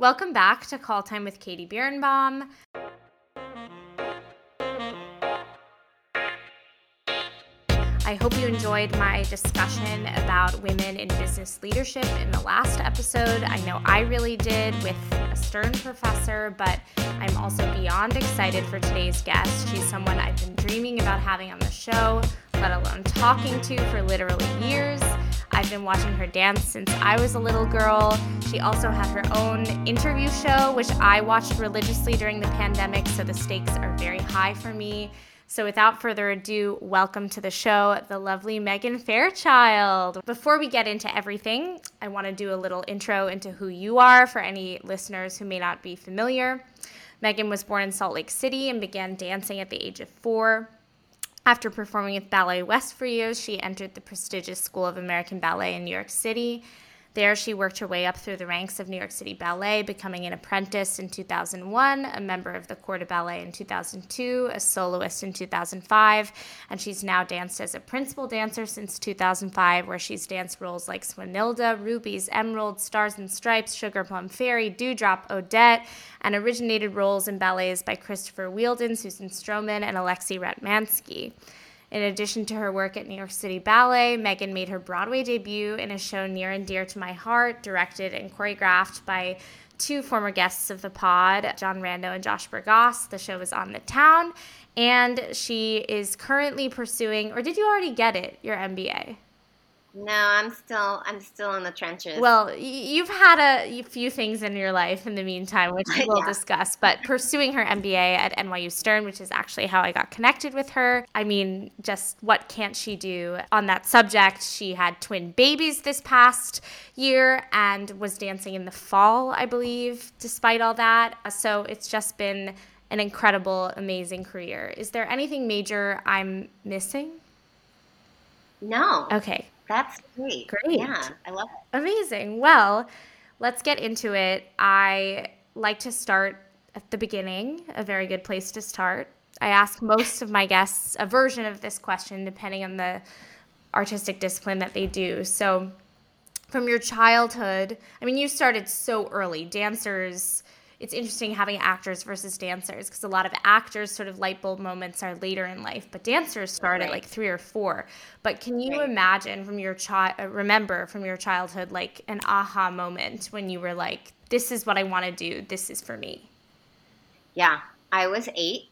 Welcome back to Call Time with Katie Birnbaum. I hope you enjoyed my discussion about women in business leadership in the last episode. I know I really did with a Stern professor, but I'm also beyond excited for today's guest. She's someone I've been dreaming about having on the show, let alone talking to for literally years. I've been watching her dance since I was a little girl. She also had her own interview show, which I watched religiously during the pandemic, so the stakes are very high for me. So, without further ado, welcome to the show, the lovely Megan Fairchild. Before we get into everything, I want to do a little intro into who you are for any listeners who may not be familiar. Megan was born in Salt Lake City and began dancing at the age of four. After performing with Ballet West for years, she entered the prestigious School of American Ballet in New York City there, she worked her way up through the ranks of New York City Ballet, becoming an apprentice in 2001, a member of the Corps de Ballet in 2002, a soloist in 2005, and she's now danced as a principal dancer since 2005, where she's danced roles like Swanilda, Rubies, Emerald, Stars and Stripes, Sugar Plum Fairy, Dewdrop, Odette, and originated roles in ballets by Christopher Wheeldon, Susan Stroman, and Alexei Ratmansky. In addition to her work at New York City Ballet, Megan made her Broadway debut in a show near and dear to my heart, directed and choreographed by two former guests of the pod, John Rando and Josh Bergasse. The show was on the town, and she is currently pursuing, or did you already get it, your MBA? No, I'm still I'm still in the trenches. Well, you've had a few things in your life in the meantime, which we'll yeah. discuss. But pursuing her MBA at NYU Stern, which is actually how I got connected with her. I mean, just what can't she do on that subject? She had twin babies this past year and was dancing in the fall, I believe, despite all that. So it's just been an incredible, amazing career. Is there anything major I'm missing? No. Okay. That's great. Great. Yeah, I love it. Amazing. Well, let's get into it. I like to start at the beginning, a very good place to start. I ask most of my guests a version of this question depending on the artistic discipline that they do. So, from your childhood, I mean, you started so early. Dancers it's interesting having actors versus dancers because a lot of actors sort of light bulb moments are later in life, but dancers start right. at like three or four. But can you right. imagine from your child, uh, remember from your childhood, like an aha moment when you were like, this is what I want to do, this is for me? Yeah, I was eight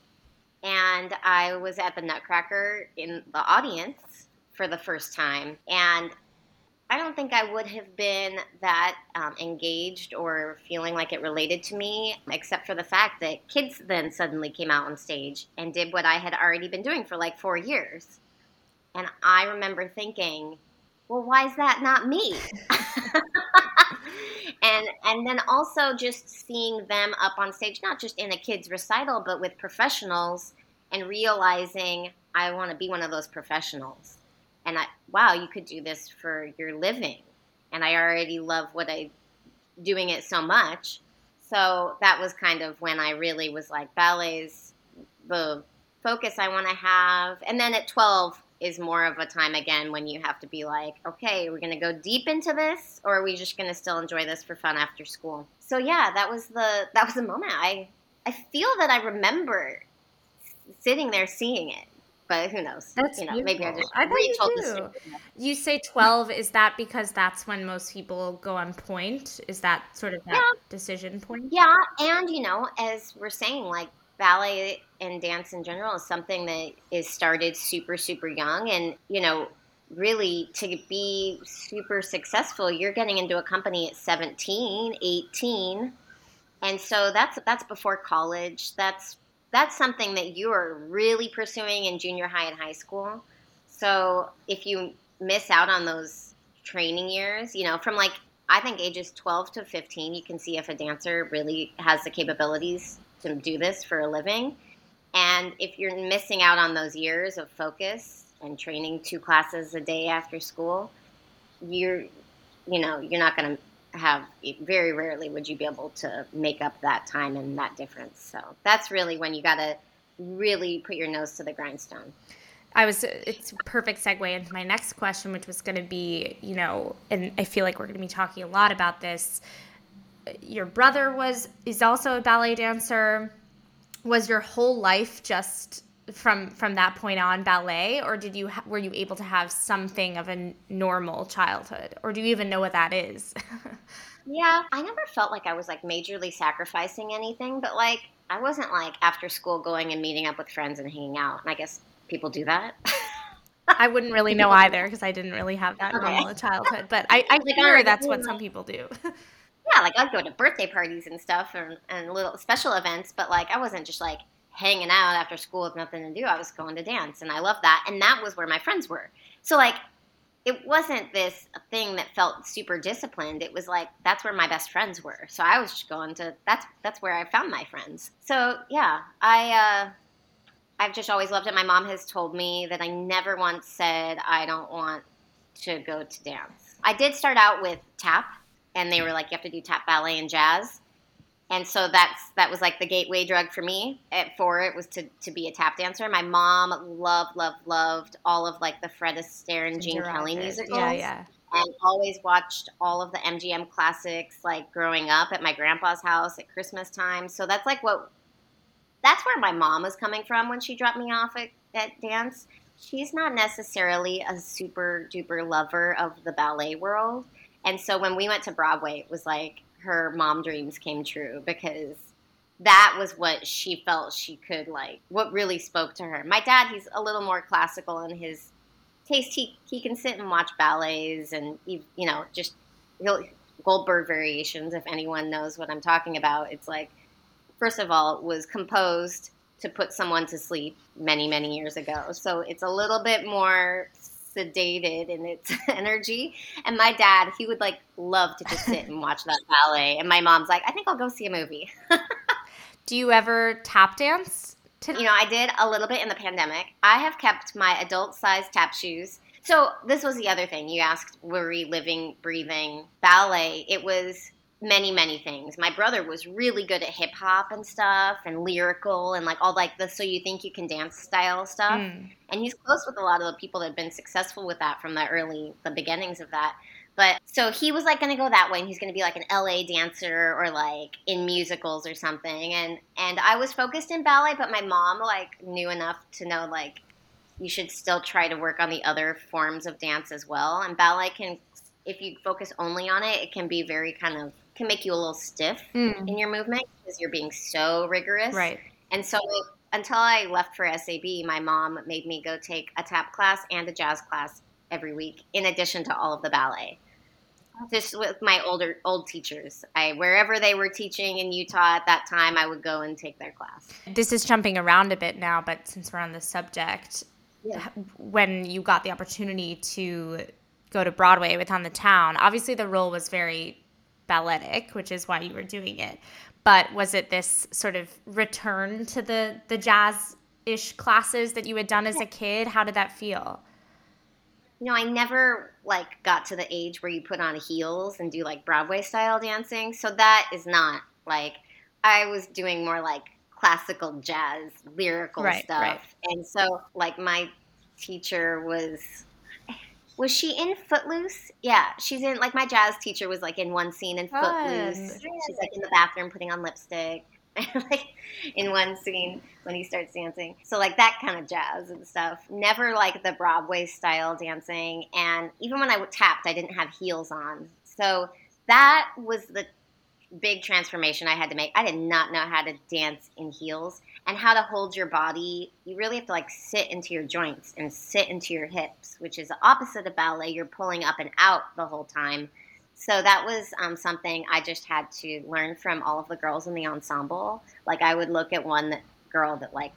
and I was at the Nutcracker in the audience for the first time. And I don't think I would have been that um, engaged or feeling like it related to me, except for the fact that kids then suddenly came out on stage and did what I had already been doing for like four years. And I remember thinking, well, why is that not me? and and then also just seeing them up on stage, not just in a kid's recital, but with professionals, and realizing I want to be one of those professionals and I, wow, you could do this for your living. And I already love what I, doing it so much. So that was kind of when I really was like, ballet's the focus I want to have. And then at 12 is more of a time again when you have to be like, okay, we're going to go deep into this or are we just going to still enjoy this for fun after school? So yeah, that was the, that was the moment. I, I feel that I remember sitting there seeing it but who knows? That's you know, maybe I just I retold you the You say twelve. is that because that's when most people go on pointe? Is that sort of that yeah. decision point? Yeah, and you know, as we're saying, like ballet and dance in general is something that is started super super young, and you know, really to be super successful, you're getting into a company at 17, 18. And so that's that's before college. That's that's something that you are really pursuing in junior high and high school. So if you miss out on those training years, you know, from like I think ages 12 to 15, you can see if a dancer really has the capabilities to do this for a living. And if you're missing out on those years of focus and training two classes a day after school, you're you know, you're not going to have very rarely would you be able to make up that time and that difference. So that's really when you got to really put your nose to the grindstone. I was it's perfect segue into my next question which was going to be, you know, and I feel like we're going to be talking a lot about this your brother was is also a ballet dancer. Was your whole life just from from that point on ballet or did you ha- were you able to have something of a normal childhood or do you even know what that is yeah i never felt like i was like majorly sacrificing anything but like i wasn't like after school going and meeting up with friends and hanging out and i guess people do that I wouldn't really know either because I didn't really have that okay. normal childhood. But I, I like, hear that's what some people do. yeah, like I'd go to birthday parties and stuff and, and little special events, but like I wasn't just like hanging out after school with nothing to do. I was going to dance, and I loved that. And that was where my friends were. So like, it wasn't this thing that felt super disciplined. It was like that's where my best friends were. So I was just going to that's that's where I found my friends. So yeah, I uh, I've just always loved it. My mom has told me that I never once said I don't want to go to dance. I did start out with tap, and they were like, you have to do tap ballet and jazz and so that's that was like the gateway drug for me at for it was to, to be a tap dancer. My mom loved, loved, loved all of like the Fred Astaire and Gene Kelly musicals. Yeah, yeah. And always watched all of the MGM classics like growing up at my grandpa's house at Christmas time. So that's like what that's where my mom was coming from when she dropped me off at, at dance. She's not necessarily a super duper lover of the ballet world. And so when we went to Broadway, it was like her mom dreams came true because that was what she felt she could like what really spoke to her. My dad he's a little more classical in his taste. He, he can sit and watch ballets and you know just he'll goldberg variations if anyone knows what i'm talking about. It's like first of all it was composed to put someone to sleep many many years ago. So it's a little bit more sedated in its energy. And my dad, he would like love to just sit and watch that ballet. And my mom's like, I think I'll go see a movie. Do you ever tap dance? To- you know, I did a little bit in the pandemic. I have kept my adult size tap shoes. So this was the other thing. You asked, were we living, breathing ballet? It was many many things. My brother was really good at hip hop and stuff and lyrical and like all like the so you think you can dance style stuff. Mm. and he's close with a lot of the people that have been successful with that from the early the beginnings of that. But so he was like going to go that way and he's going to be like an LA dancer or like in musicals or something. And and I was focused in ballet but my mom like knew enough to know like you should still try to work on the other forms of dance as well. And ballet can if you focus only on it it can be very kind of can make you a little stiff mm. in your movement because you're being so rigorous. Right. And so until I left for SAB, my mom made me go take a tap class and a jazz class every week, in addition to all of the ballet. Just with my older old teachers, I wherever they were teaching in Utah at that time, I would go and take their class. This is jumping around a bit now, but since we're on the subject, yeah. when you got the opportunity to go to Broadway with On the Town, obviously the role was very balletic, which is why you were doing it. But was it this sort of return to the the jazz ish classes that you had done as a kid? How did that feel? No, I never like got to the age where you put on heels and do like Broadway style dancing. So that is not like I was doing more like classical jazz lyrical right, stuff. Right. And so like my teacher was was she in Footloose? Yeah, she's in like my jazz teacher was like in one scene in Footloose. She's like in the bathroom putting on lipstick. like in one scene when he starts dancing. So like that kind of jazz and stuff. Never like the Broadway style dancing. And even when I tapped, I didn't have heels on. So that was the big transformation I had to make. I did not know how to dance in heels and how to hold your body. You really have to like sit into your joints and sit into your hips, which is the opposite of ballet. You're pulling up and out the whole time. So that was um, something I just had to learn from all of the girls in the ensemble. Like I would look at one that, girl that like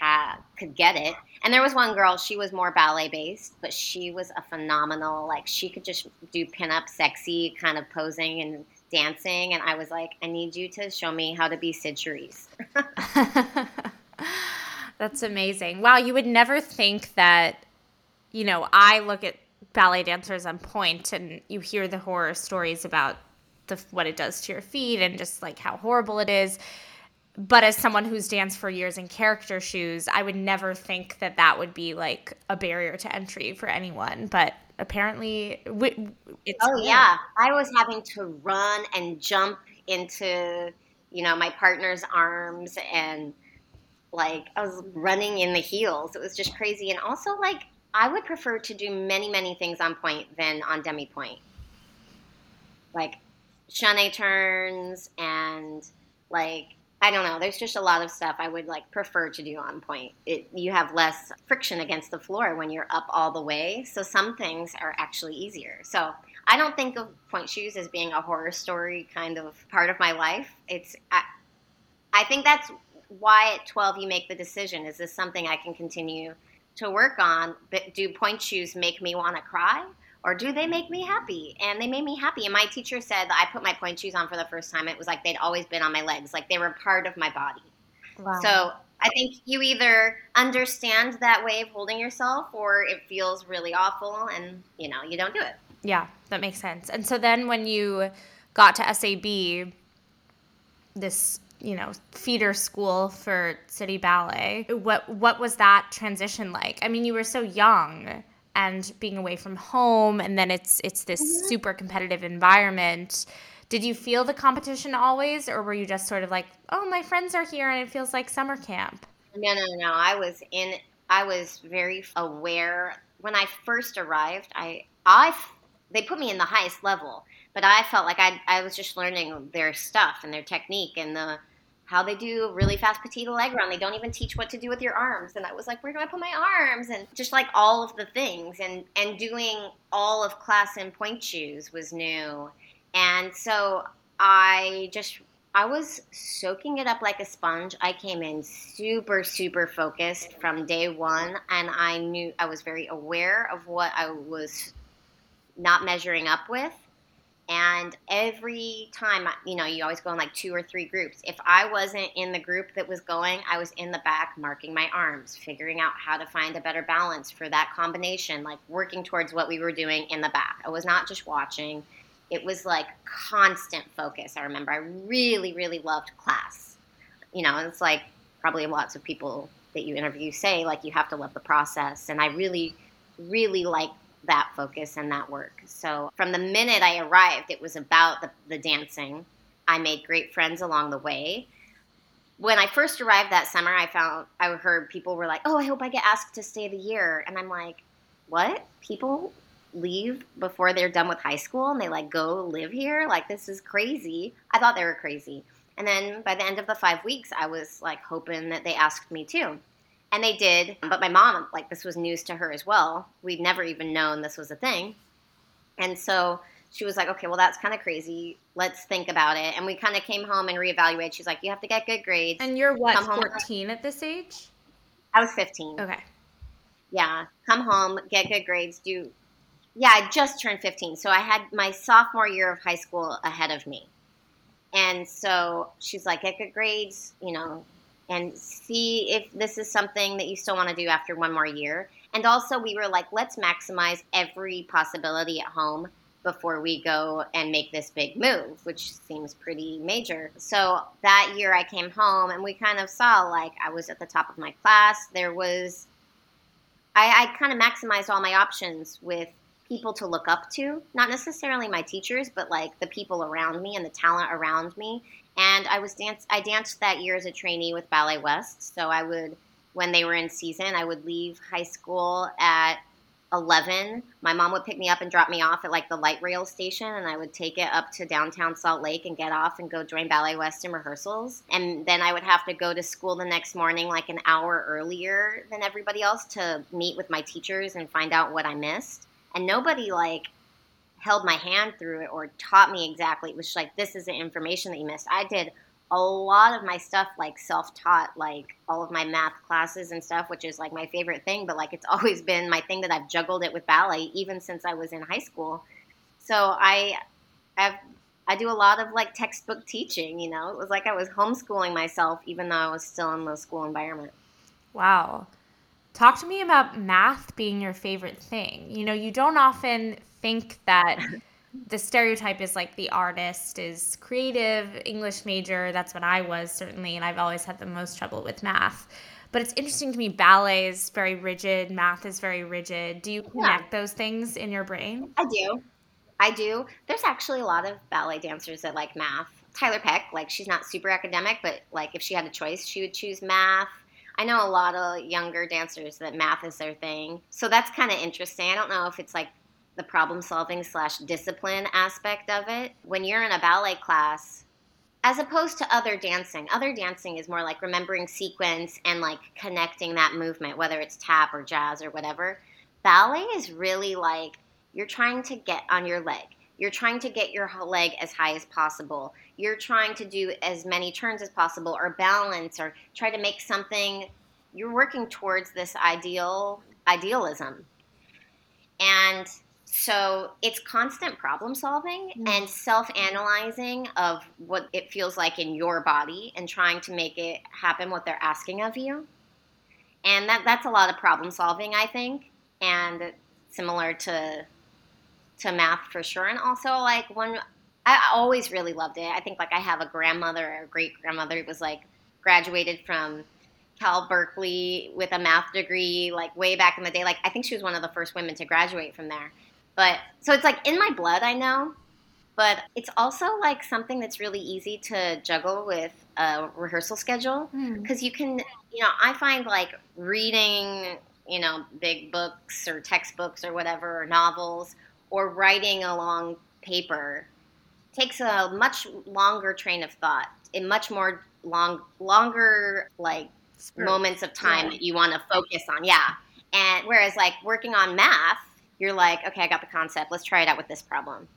had could get it, and there was one girl. She was more ballet based, but she was a phenomenal. Like she could just do pinup, sexy kind of posing and dancing, and I was like, I need you to show me how to be Charisse. That's amazing. Wow, you would never think that, you know, I look at ballet dancers on and you hear the horror stories about the what it does to your feet and just like how horrible it is. But as someone who's danced for years in character shoes, I would never think that that would be like a barrier to entry for anyone. But apparently it's oh yeah i was having to run and jump into, you know, my partner's arms and like I was running in the heels. It was just crazy. And also like I would prefer to do many, many things on pointe than on demi pointe Like chaîné turns and like I don't know. There's just a lot of stuff I would like prefer to do on pointe. It, you have less friction against the floor when you're up all the way. So some things are actually easier. So I don't think of pointe shoes as being a horror story kind of part of my life. It's I, I think that's why at 12 you make the decision. Is this something I can continue to work on? But do pointe shoes make me want to cry? Or do they make me happy? And they made me happy. And my teacher said that I put my pointe shoes on for the first time. It was like they'd always been on my legs, like they were part of my body. Wow. So I think you either understand that way of holding yourself or it feels really awful and, you know, you don't do it. Yeah, that makes sense. And so then when you got to SAB, this you know feeder school for city ballet what what was that transition like i mean you were so young and being away from home and then it's it's this mm-hmm. super competitive environment. Did you feel the competition always or were you just sort of like oh my friends are here and it feels like summer camp no no no. I was in i was very aware. When i first arrived i i they put me in the highest level but i felt like i, I was just learning their stuff and their technique and the how they do really fast petit allegro and they don't even teach what to do with your arms. And i was like where do i put my arms? And just like all of the things. And and doing all of class in pointe shoes was new. And so i just i was soaking it up like a sponge. I came in super super focused from day one. And i knew i was very aware of what i was not measuring up with and every time, you know, you always go in like two or three groups. If I wasn't in the group that was going, I was in the back marking my arms, figuring out how to find a better balance for that combination, like working towards what we were doing in the back. I was not just watching, it was like constant focus. I remember I really, really loved class. You know, it's like probably lots of people that you interview say, like, you have to love the process. And I really, really like focus and that work. So from the minute I arrived, it was about the, the dancing. I made great friends along the way. When I first arrived that summer, I found I heard people were like, "Oh, I hope I get asked to stay the year," and I'm like, "What? People leave before they're done with high school and they like go live here? Like this is crazy." I thought they were crazy. And then by the end of the five weeks, I was like hoping that they asked me too. And they did, but my mom, like, this was news to her as well. We'd never even known this was a thing. And so she was like, okay, well, that's kind of crazy. Let's think about it. And we kind of came home and reevaluated. She's like, you have to get good grades. And you're what, 14 at this age? I was 15. Okay. Yeah. Come home, get good grades, do. Yeah, I just turned 15. So I had my sophomore year of high school ahead of me. And so she's like, get good grades, you know, and see if this is something that you still want to do after one more year. And also, we were like, let's maximize every possibility at home before we go and make this big move, which seems pretty major. So that year I came home and we kind of saw like I was at the top of my class. There was, I, I kind of maximized all my options with people to look up to, not necessarily my teachers, but like the people around me and the talent around me. And I was dance I danced that year as a trainee with Ballet West. So I would when they were in season, I would leave high school at 11. My mom would pick me up and drop me off at like the light rail station, and I would take it up to downtown Salt Lake and get off and go join Ballet West in rehearsals. And then I would have to go to school the next morning, like an hour earlier than everybody else, to meet with my teachers and find out what I missed. And nobody like held my hand through it or taught me exactly. It was like, this is the information that you missed. I did a lot of my stuff like self-taught like all of my math classes and stuff which is like my favorite thing but like it's always been my thing that i've juggled it with ballet even since i was in high school so i have i do a lot of like textbook teaching you know it was like i was homeschooling myself even though i was still in the school environment wow talk to me about math being your favorite thing you know you don't often think that the stereotype is like the artist is creative, English major. That's what I was, certainly. And I've always had the most trouble with math. But it's interesting to me, ballet is very rigid, math is very rigid. Do you connect yeah. those things in your brain? I do. I do. There's actually a lot of ballet dancers that like math. Tiler Peck. Like she's not super academic, but like if she had a choice, she would choose math. I know a lot of younger dancers that math is their thing. So that's kind of interesting. I don't know if it's like the problem solving slash discipline aspect of it. When you're in a ballet class, as opposed to other dancing, other dancing is more like remembering sequence and like connecting that movement, whether it's tap or jazz or whatever. Ballet is really like you're trying to get on your leg. You're trying to get your leg as high as possible. You're trying to do as many turns as possible or balance or try to make something you're working towards this ideal idealism. And so it's constant problem solving mm. and self analyzing of what it feels like in your body and trying to make it happen what they're asking of you. And that, that's a lot of problem solving, I think, and similar to to math for sure. And also, like one, I always really loved it. I think like I have a grandmother or a great grandmother who was like graduated from Cal Berkeley with a math degree, like way back in the day. Like I think she was one of the first women to graduate from there. But so it's like in my blood, I know. But it's also like something that's really easy to juggle with a rehearsal schedule because hmm. mm. you can, you know, I find like reading, you know, big books or textbooks or whatever, or novels, or writing a long paper takes a much longer train of thought, in much more long, longer like moments of time yeah. that you want to focus on. Yeah. And whereas like working on math, you're like, okay, I got the concept. Let's try it out with this problem.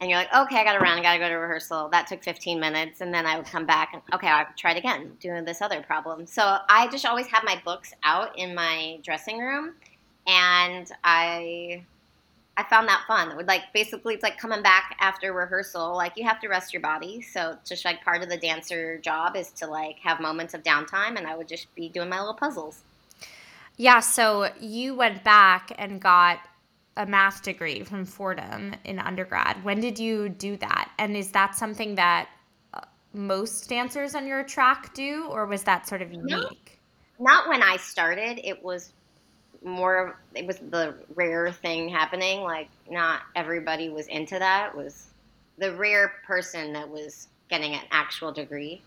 And you're like, okay, I got run. I got to go to rehearsal. That took 15 minutes. And then I would come back and, okay, i tried again, doing this other problem. So I just always have my books out in my dressing room. And I I found that fun. It would like basically it's like coming back after rehearsal. Like you have to rest your body. So just like part of the dancer job is to like have moments of downtime and I would just be doing my little puzzles. Yeah, so you went back and got a math degree from Fordham in undergrad. When did you do that? And is that something that uh, most dancers on your track do, or was that sort of unique? No, not when I started. It was more. It was the rare thing happening. Like not everybody was into that. It was the rare person that was getting an actual degree.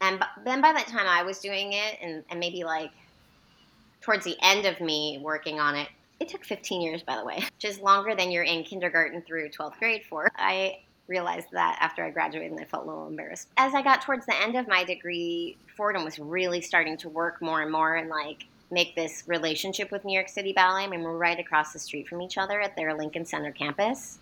And then by the time I was doing it, and, and maybe like towards the end of me working on it, it took 15 years, by the way, which is longer than you're in kindergarten through 12th grade for. I realized that after I graduated and I felt a little embarrassed. As I got towards the end of my degree, Fordham was really starting to work more and more and like make this relationship with New York City Ballet. I mean, we're right across the street from each other at their Lincoln Center campus.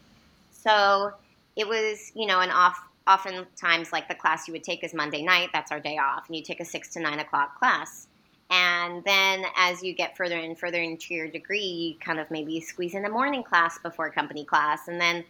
So it was, you know, an off oftentimes like the class you would take is Monday night, that's our day off, and you take a six to nine o'clock class. And then as you get further and further into your degree, you kind of maybe squeeze in a morning class before company class. And then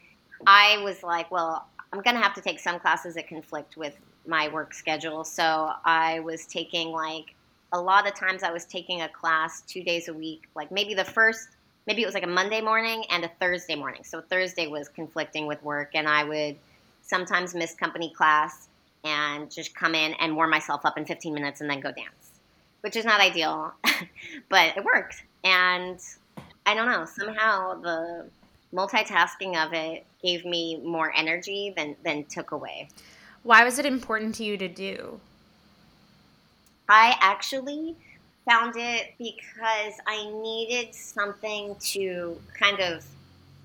I was like, well, I'm going to have to take some classes that conflict with my work schedule. So I was taking like a lot of times I was taking a class two days a week, like maybe the first, maybe it was like a Monday morning and a Thursday morning. So Thursday was conflicting with work, and I would sometimes miss company class and just come in and warm myself up in 15 minutes and then go dance which is not ideal, but it worked. And I don't know, somehow the multitasking of it gave me more energy than, than took away. Why was it important to you to do? I actually found it because I needed something to kind of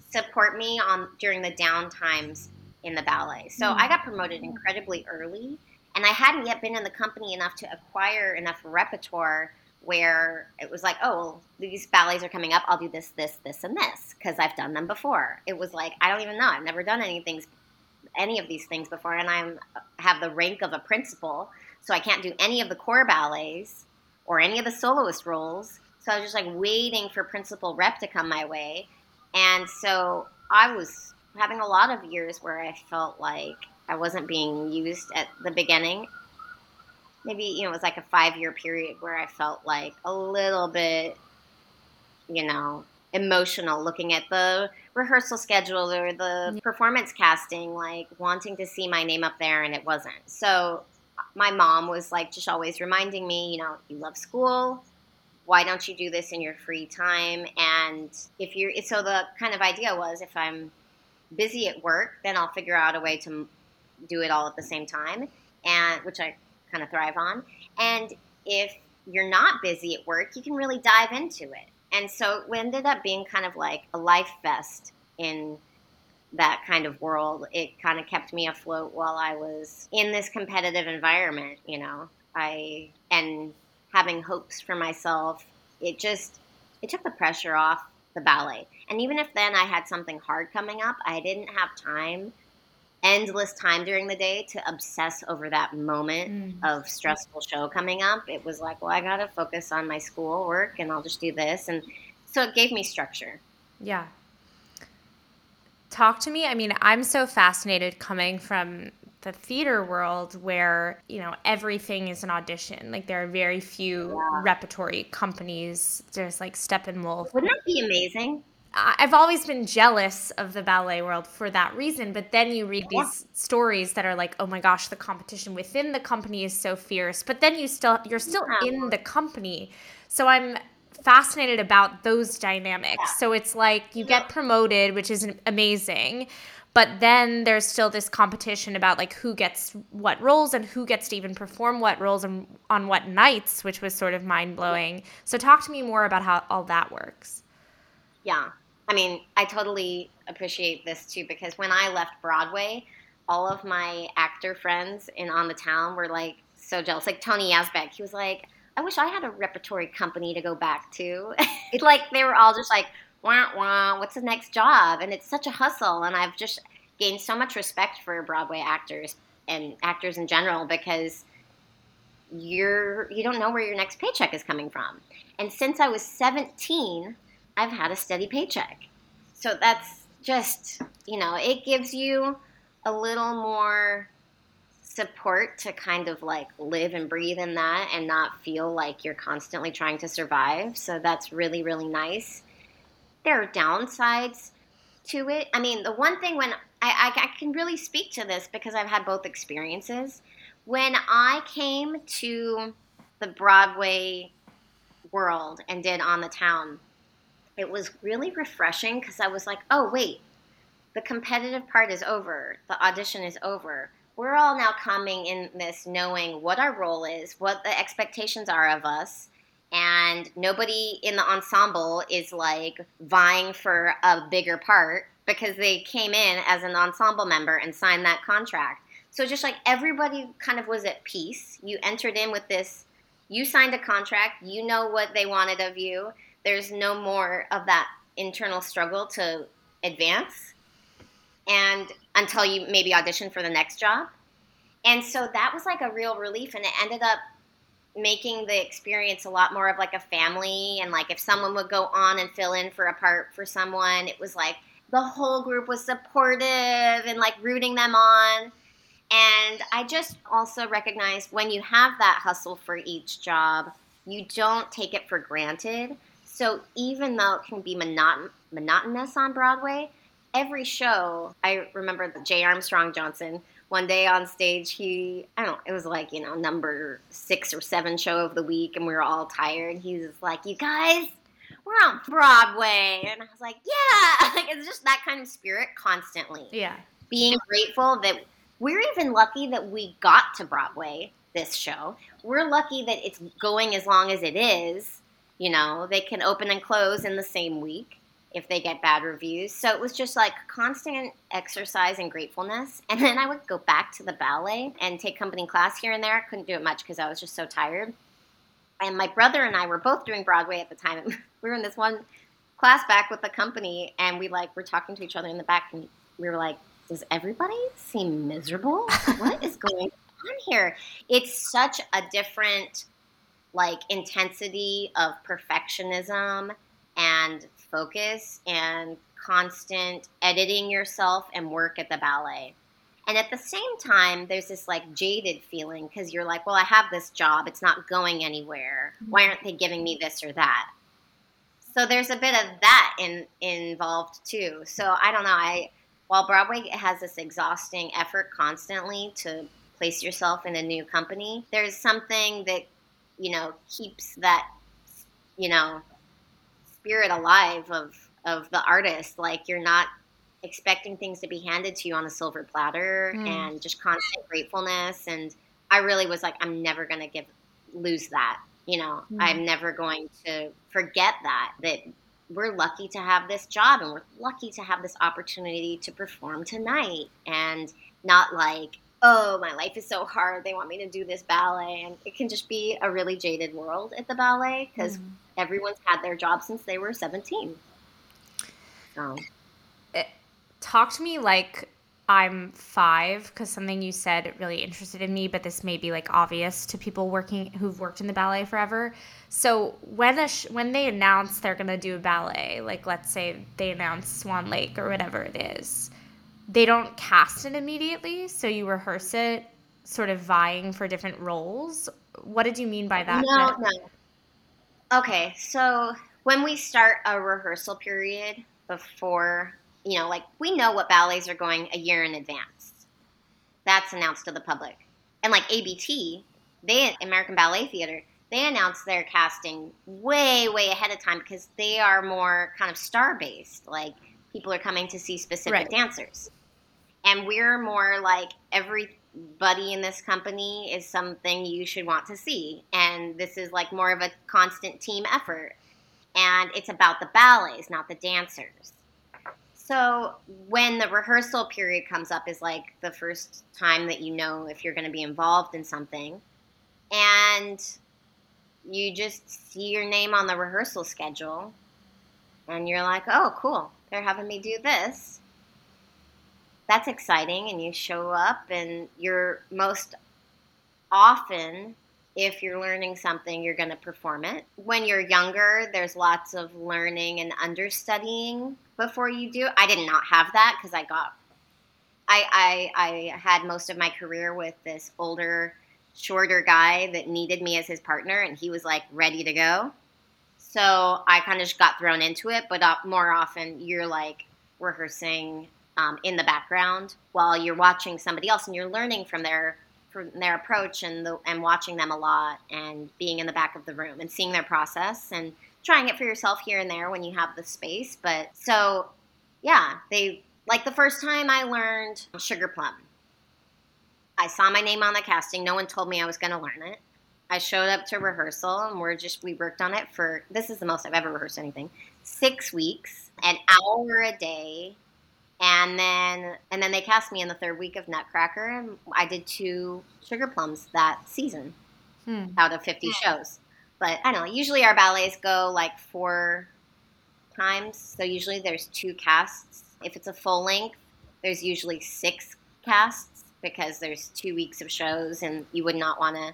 support me on during the down times in the ballet. So mm. I got promoted incredibly early and I hadn't yet been in the company enough to acquire enough repertoire where it was like, oh, well, these ballets are coming up. I'll do this, this, this, and this because I've done them before. It was like I don't even know. I've never done anything, any of these things before, and I have the rank of a principal, so I can't do any of the core ballets or any of the soloist roles. So I was just like waiting for principal rep to come my way, and so I was having a lot of years where I felt like I wasn't being used at the beginning. Maybe, you know, it was like a five year period where I felt like a little bit, you know, emotional looking at the rehearsal schedule or the performance casting, like wanting to see my name up there and it wasn't. So my mom was like just always reminding me, you know, you love school. Why don't you do this in your free time? And if you're, so the kind of idea was if I'm busy at work, then I'll figure out a way to do it all at the same time, and which I kind of thrive on. And if you're not busy at work, you can really dive into it. And so it ended up being kind of like a life vest in that kind of world. It kind of kept me afloat while I was in this competitive environment, you know. I and having hopes for myself, it just it took the pressure off the ballet. And even if then I had something hard coming up, I didn't have time endless time during the day to obsess over that moment mm. of stressful show coming up. It was like, well, I got to focus on my school work and I'll just do this. And so it gave me structure. Yeah. Talk to me. I mean, I'm so fascinated coming from the theater world where, you know, everything is an audition. Like there are very few yeah. repertory companies. There's like Steppenwolf. Wouldn't that be amazing? I've always been jealous of the ballet world for that reason. But then you read yeah. these stories that are like, oh my gosh, the competition within the company is so fierce. But then you still you're still yeah. in the company. So I'm fascinated about those dynamics. Yeah. So it's like you get promoted, which is amazing. But then there's still this competition about like who gets what roles and who gets to even perform what roles and on what nights, which was sort of mind blowing. So talk to me more about how all that works. Yeah. I mean, I totally appreciate this too because when I left Broadway, all of my actor friends in On the Town were like so jealous. Like Tony Yazbeck, he was like, I wish I had a repertory company to go back to. it's like they were all just like, wah, wah, what's the next job? And it's such a hustle. And I've just gained so much respect for Broadway actors and actors in general because you're you don't know where your next paycheck is coming from. And since I was 17, I've had a steady paycheck. So that's just, you know, it gives you a little more support to kind of like live and breathe in that and not feel like you're constantly trying to survive. So that's really, really nice. There are downsides to it. I mean, the one thing when I, I, I can really speak to this because I've had both experiences. When I came to the Broadway world and did On the Town, it was really refreshing because I was like, oh, wait, the competitive part is over, the audition is over. We're all now coming in this knowing what our role is, what the expectations are of us, and nobody in the ensemble is like vying for a bigger part because they came in as an ensemble member and signed that contract. So just like everybody kind of was at peace. You entered in with this, you signed a contract, you know what they wanted of you there's no more of that internal struggle to advance and until you maybe audition for the next job. And so that was like a real relief and it ended up making the experience a lot more of like a family and like if someone would go on and fill in for a part for someone, it was like the whole group was supportive and like rooting them on. And I just also recognize when you have that hustle for each job, you don't take it for granted. So even though it can be monoton- monotonous on Broadway, every show, I remember Jay Armstrong Johnson one day on stage, he, I don't know, it was like, you know, number six or seven show of the week, and we were all tired. He was like, You guys, we're on Broadway. And I was like, Yeah. Like, it's just that kind of spirit constantly. Yeah. Being grateful that we're even lucky that we got to Broadway this show. We're lucky that it's going as long as it is you know, they can open and close in the same week if they get bad reviews. So it was just like constant exercise and gratefulness. And then I would go back to the ballet and take company class here and there. I couldn't do it much because I was just so tired. And my brother and I were both doing Broadway at the time. we were in this one class back with the company and we like were talking to each other in the back and we were like, does everybody seem miserable? what is going on here? It's such a different like intensity of perfectionism and focus and constant editing yourself and work at the ballet. And at the same time, there's this like jaded feeling because you're like, well, I have this job, it's not going anywhere. Why mm-hmm. aren't they giving me this or that? So there's a bit of that in involved too. So I don't know. I while Broadway has this exhausting effort constantly to place yourself in a new company, there's something that you know keeps that you know spirit alive of of the artist like you're not expecting things to be handed to you on a silver platter mm. and just constant gratefulness. And I really was like, I'm never going to give lose that. You know, mm. I'm never going to forget that that we're lucky to have this job and we're lucky to have this opportunity to perform tonight and not like oh my life is so hard they want me to do this ballet and it can just be a really jaded world at the ballet because mm. everyone's had their job since they were 17 so it, talk to me like I'm five because something you said really interested in me, but this may be like obvious to people working who've worked in the ballet forever. So when a sh- when they announce they're gonna do a ballet, like let's say they announce Swan Lake or whatever it is, they don't cast it immediately. So you rehearse it, sort of vying for different roles. What did you mean by that? No, no. Okay, so when we start a rehearsal period before you know, like we know what ballets are going a year in advance. That's announced to the public. And like ABT, they American Ballet Theater, they announce their casting way, way ahead of time because they are more kind of star based. Like people are coming to see specific right. dancers. And we're more like everybody in this company is something you should want to see. And this is like more of a constant team effort. And it's about the ballets, not the dancers. So when the rehearsal period comes up is like the first time that you know if you're going to be involved in something. And you just see your name on the rehearsal schedule and you're like, "Oh, cool. They're having me do this." That's exciting and you show up and you're most often if you're learning something, you're going to perform it. When you're younger, there's lots of learning and understudying before you do. I did not have that because I got, I, I, I had most of my career with this older, shorter guy that needed me as his partner, and he was like ready to go. So I kind of just got thrown into it, but uh, more often you're like rehearsing um, in the background while you're watching somebody else and you're learning from their from their approach and the, and watching them a lot and being in the back of the room and seeing their process and trying it for yourself here and there when you have the space. But so, yeah, they like the first time I learned Sugar Plum. I saw my name on the casting. No one told me I was going to learn it. I showed up to rehearsal and we're just we worked on it for this is the most I've ever rehearsed anything. 6 weeks, an hour a day. And then and then they cast me in the third week of Nutcracker and I did two Sugar Plums that season hmm. out of 50 shows. But I don't know. Usually our ballets go like four times. So usually there's two casts. If it's a full length, there's usually six casts because there's two weeks of shows and you would not want to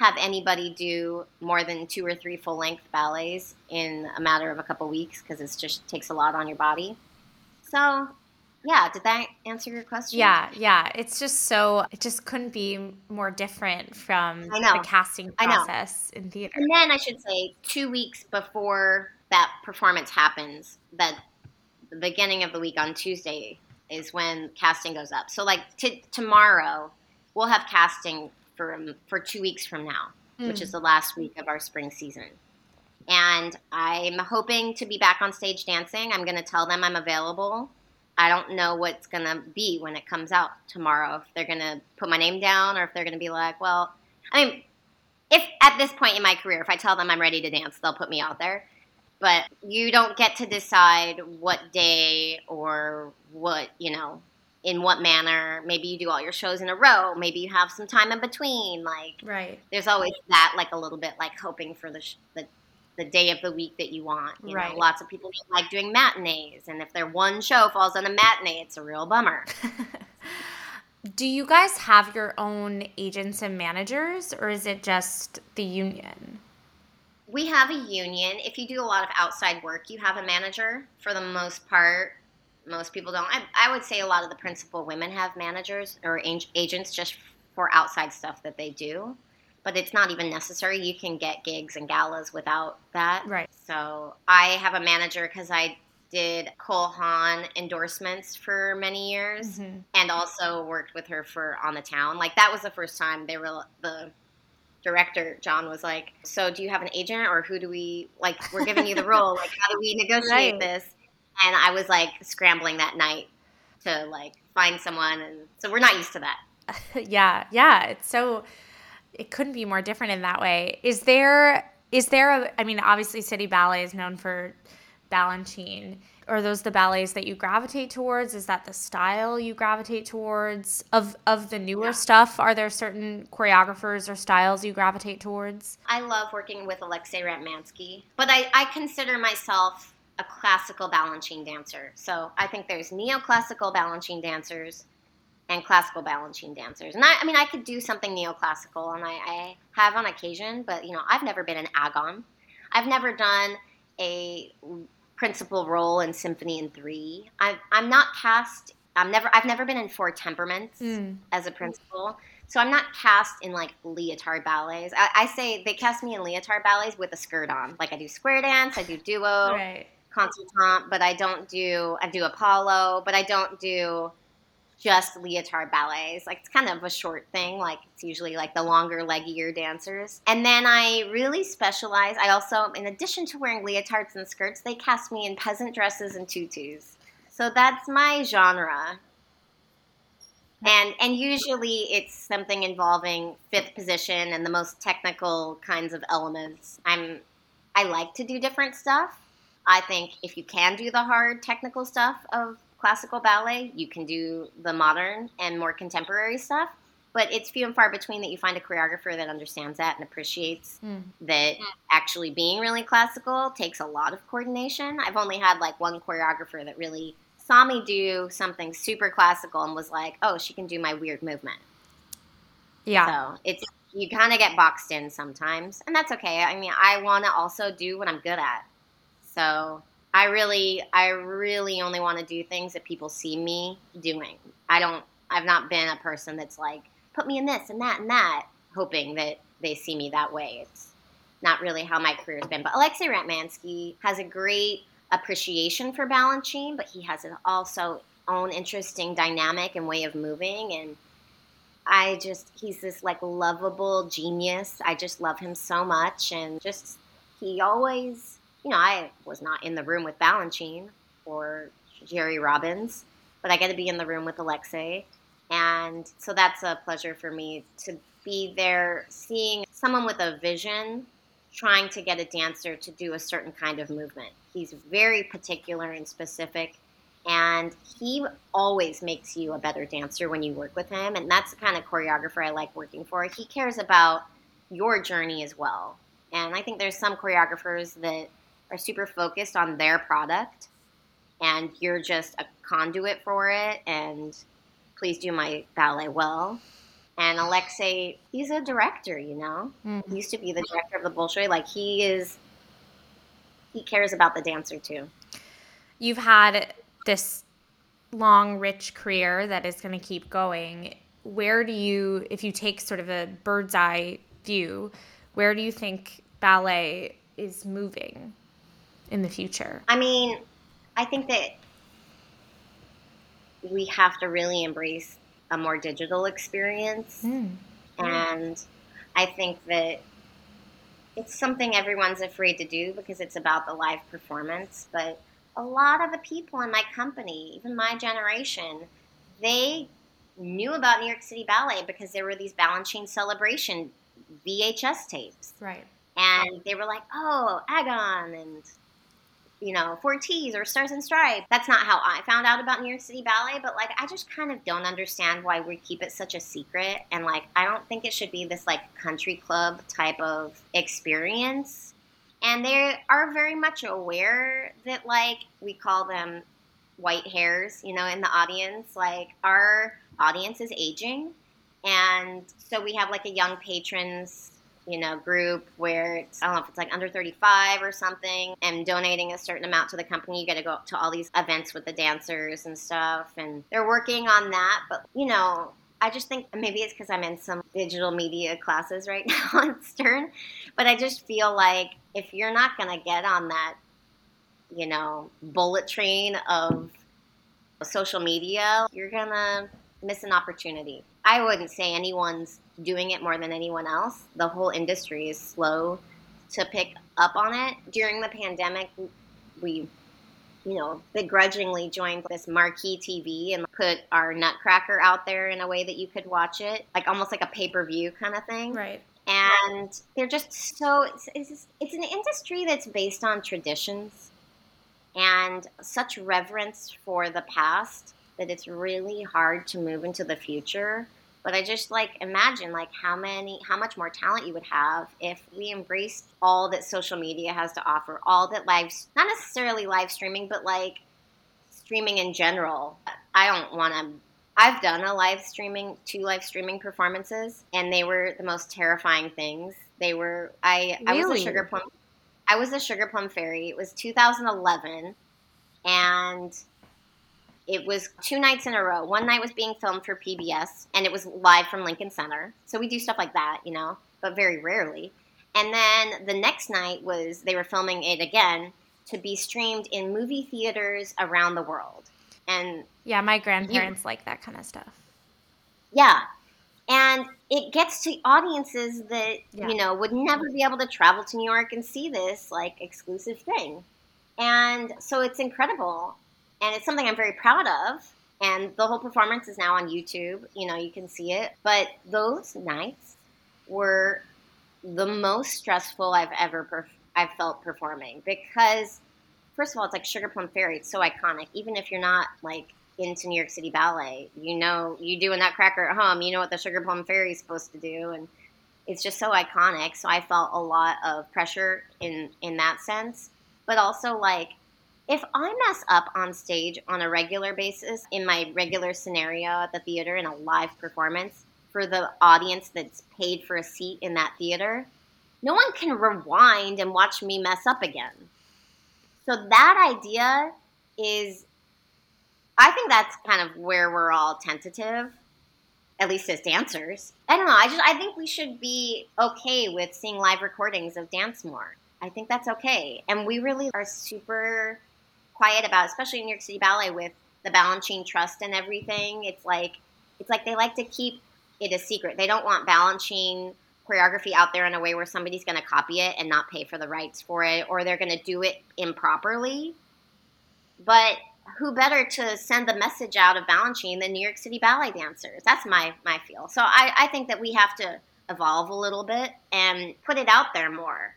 have anybody do more than two or three full length ballets in a matter of a couple weeks because it just takes a lot on your body. So yeah, did that answer your question? Yeah, yeah. It's just so it just couldn't be more different from the casting process in theater. And then I should say two weeks before that performance happens, that the beginning of the week on Tuesday is when casting goes up. So like t- tomorrow, we'll have casting for for two weeks from now, mm. which is hmm. the last week of our spring season. And I'm hoping to be back on stage dancing. I'm going to tell them I'm available I don't know what's going to be when it comes out tomorrow. If they're going to put my name down or if they're going to be like, well, I mean, if at this point in my career, if I tell them I'm ready to dance, they'll put me out there. But you don't get to decide what day or what, you know, in what manner. Maybe you do all your shows in a row. Maybe you have some time in between. Like, right. There's always that, like a little bit, like hoping for the, sh- the the day of the week that you want. You right. Know, lots of people like doing matinees, and if their one show falls on a matinee, it's a real bummer. Do you guys have your own agents and managers, or is it just the union? We have a union. If you do a lot of outside work, you have a manager for the most part. Most people don't. I, I would say a lot of the principal women have managers or agents just for outside stuff that they do but it's not even necessary. You can get gigs and galas without that. Right. So I have a manager because I did Cole Haan endorsements for many years mm-hmm. and also worked with her for On the Town. Like that was the first time they were the director John was like, "So do you have an agent or who do we like we're giving you the role. Like how do we negotiate right. this?" And I was like scrambling that night to like find someone, and so we're not used to that. yeah, yeah. It's so it couldn't be more different in that way. Is there is there a I mean, obviously City Ballet is known for Balanchine. Are those the ballets that you gravitate towards? Is that the style you gravitate towards? Of of the newer yeah. stuff, are there certain choreographers or styles you gravitate towards? I love working with Alexei Ratmansky, but I, I consider myself a classical Balanchine dancer. So I think there's neoclassical Balanchine dancers and classical Balanchine dancers. And I, I mean, I could do something neoclassical, and I, I have on occasion, but you know, I've never been an agon. I've never done a principal role in Symphony in Three. I, I'm not cast. I'm never. I've never been in Four Temperaments mm. as a principal. So I'm not cast in like leotard ballets. I, I, say they cast me in leotard ballets with a skirt on. Like I do square dance, I do duo, right. Concertante, but I don't do. I do Apollo, but I don't do just leotard ballets. Like it's kind of a short thing. Like it's usually like the longer, leggier dancers. And then I really specialize. I also, in addition to wearing leotards and skirts, they cast me in peasant dresses and tutus. So that's my genre. And and usually it's something involving fifth position and the most technical kinds of elements. I'm I like to do different stuff. I think if you can do the hard technical stuff of classical ballet, you can do the modern and more contemporary stuff. But it's few and far between that you find a choreographer that understands that and appreciates mm. that actually being really classical takes a lot of coordination. I've only had like one choreographer that really saw me do something super classical and was like, "Oh, she can do my weird movement." Yeah. So it's you kind of get boxed in sometimes, and that's okay. I mean, I want to also do what I'm good at. So I really, I really only want to do things that people see me doing. I don't, I've not been a person that's like, put me in this and that and that, hoping that they see me that way. It's not really how my career's been. But Alexei Ratmansky has a great appreciation for Balanchine, but he has an also own interesting dynamic and way of moving. And I just, he's this like lovable genius. I just love him so much. And just, he always you know, I was not in the room with Balanchine or Jerry Robbins, but I get to be in the room with Alexei. And so that's a pleasure for me to be there seeing someone with a vision trying to get a dancer to do a certain kind of movement. He's very particular and specific, and he always makes you a better dancer when you work with him. And that's the kind of choreographer I like working for. He cares about your journey as well. And I think there's some choreographers that are super focused on their product and you're just a conduit for it and please do my ballet well. And alexei he's a director you know? Mm-hmm. he used to be the director of the bolshoi. Like he is he cares about the dancer too. You've had this long rich career that is going to keep going. Where do you if you take sort of a bird's eye view where do you think ballet is moving in the future? I mean, I think that we have to really embrace a more digital experience. Mm. And I think that it's something everyone's afraid to do because it's about the live performance. But a lot of the people in my company, even my generation, they knew about New York City Ballet because there were these Balanchine celebration VHS tapes. Right. And they were like, oh, Agon and you know, Four T's or Stars and Stripes. That's not how I found out about New York City Ballet, but like I just kind of don't understand why we keep it such a secret. And like I don't think it should be this like country club type of experience. And they are very much aware that like we call them white hairs, you know, in the audience. Like our audience is aging. And so we have like a young patrons you know, group where it's, I don't know if it's like under 35 or something and donating a certain amount to the company. You got to go to all these events with the dancers and stuff. And they're working on that. But, you know, I just think maybe it's because I'm in some digital media classes right now at Stern. But I just feel like if you're not going to get on that, you know, bullet train of social media, you're going to miss an opportunity. I wouldn't say anyone's doing it more than anyone else. The whole industry is slow to pick up on it. During the pandemic, we you know, begrudgingly joined this marquee TV and put our Nutcracker out there in a way that you could watch it, like almost like a pay per view kind of thing. Right. And they're just so, it's, it's, it's an industry that's based on traditions and such reverence for the past that it's really hard to move into the future. But I just like imagine like how many how much more talent you would have if we embraced all that social media has to offer, all that live not necessarily live streaming, but like streaming in general. I don't want to I've done a live streaming two live streaming performances and they were the most terrifying things. They were I really? I was a sugar plum I was a sugar plum fairy. It was 2011 and it was two nights in a row. One night was being filmed for PBS, and it was live from Lincoln Center. So we do stuff like that, you know, but very rarely. And then the next night was they were filming it again to be streamed in movie theaters around the world. And yeah, my grandparents you, like that kind of stuff. Yeah. And it gets to audiences that, yeah. you know, would never be able to travel to New York and see this like exclusive thing. And so it's incredible and it's something I'm very proud of. And the whole performance is now on YouTube. You know, you can see it. But those nights were the most stressful I've ever perf- I've felt performing because, first of all, it's like Sugar Plum Fairy. It's so iconic. Even if you're not like into New York City Ballet, you know, you do a Nutcracker at home. You know what the Sugar Plum Fairy is supposed to do, and it's just so iconic. So I felt a lot of pressure in in that sense, but also like if I mess up on stage on a regular basis in my regular scenario at the theater in a live performance for the audience that's paid for a seat in that theater, no one can rewind and watch me mess up again. So that idea is, I think that's kind of where we're all tentative, at least as dancers. I don't know. I just I think we should be okay with seeing live recordings of dance more. I think that's okay, and we really are super quiet about, especially in New York City Ballet with the Balanchine Trust and everything. It's like it's like they like to keep it a secret. They don't want Balanchine choreography out there in a way where somebody's going to copy it and not pay for the rights for it, or they're going to do it improperly. But who better to send the message out of Balanchine than New York City ballet dancers? That's my my feel. So I, I think that we have to evolve a little bit and put it out there more.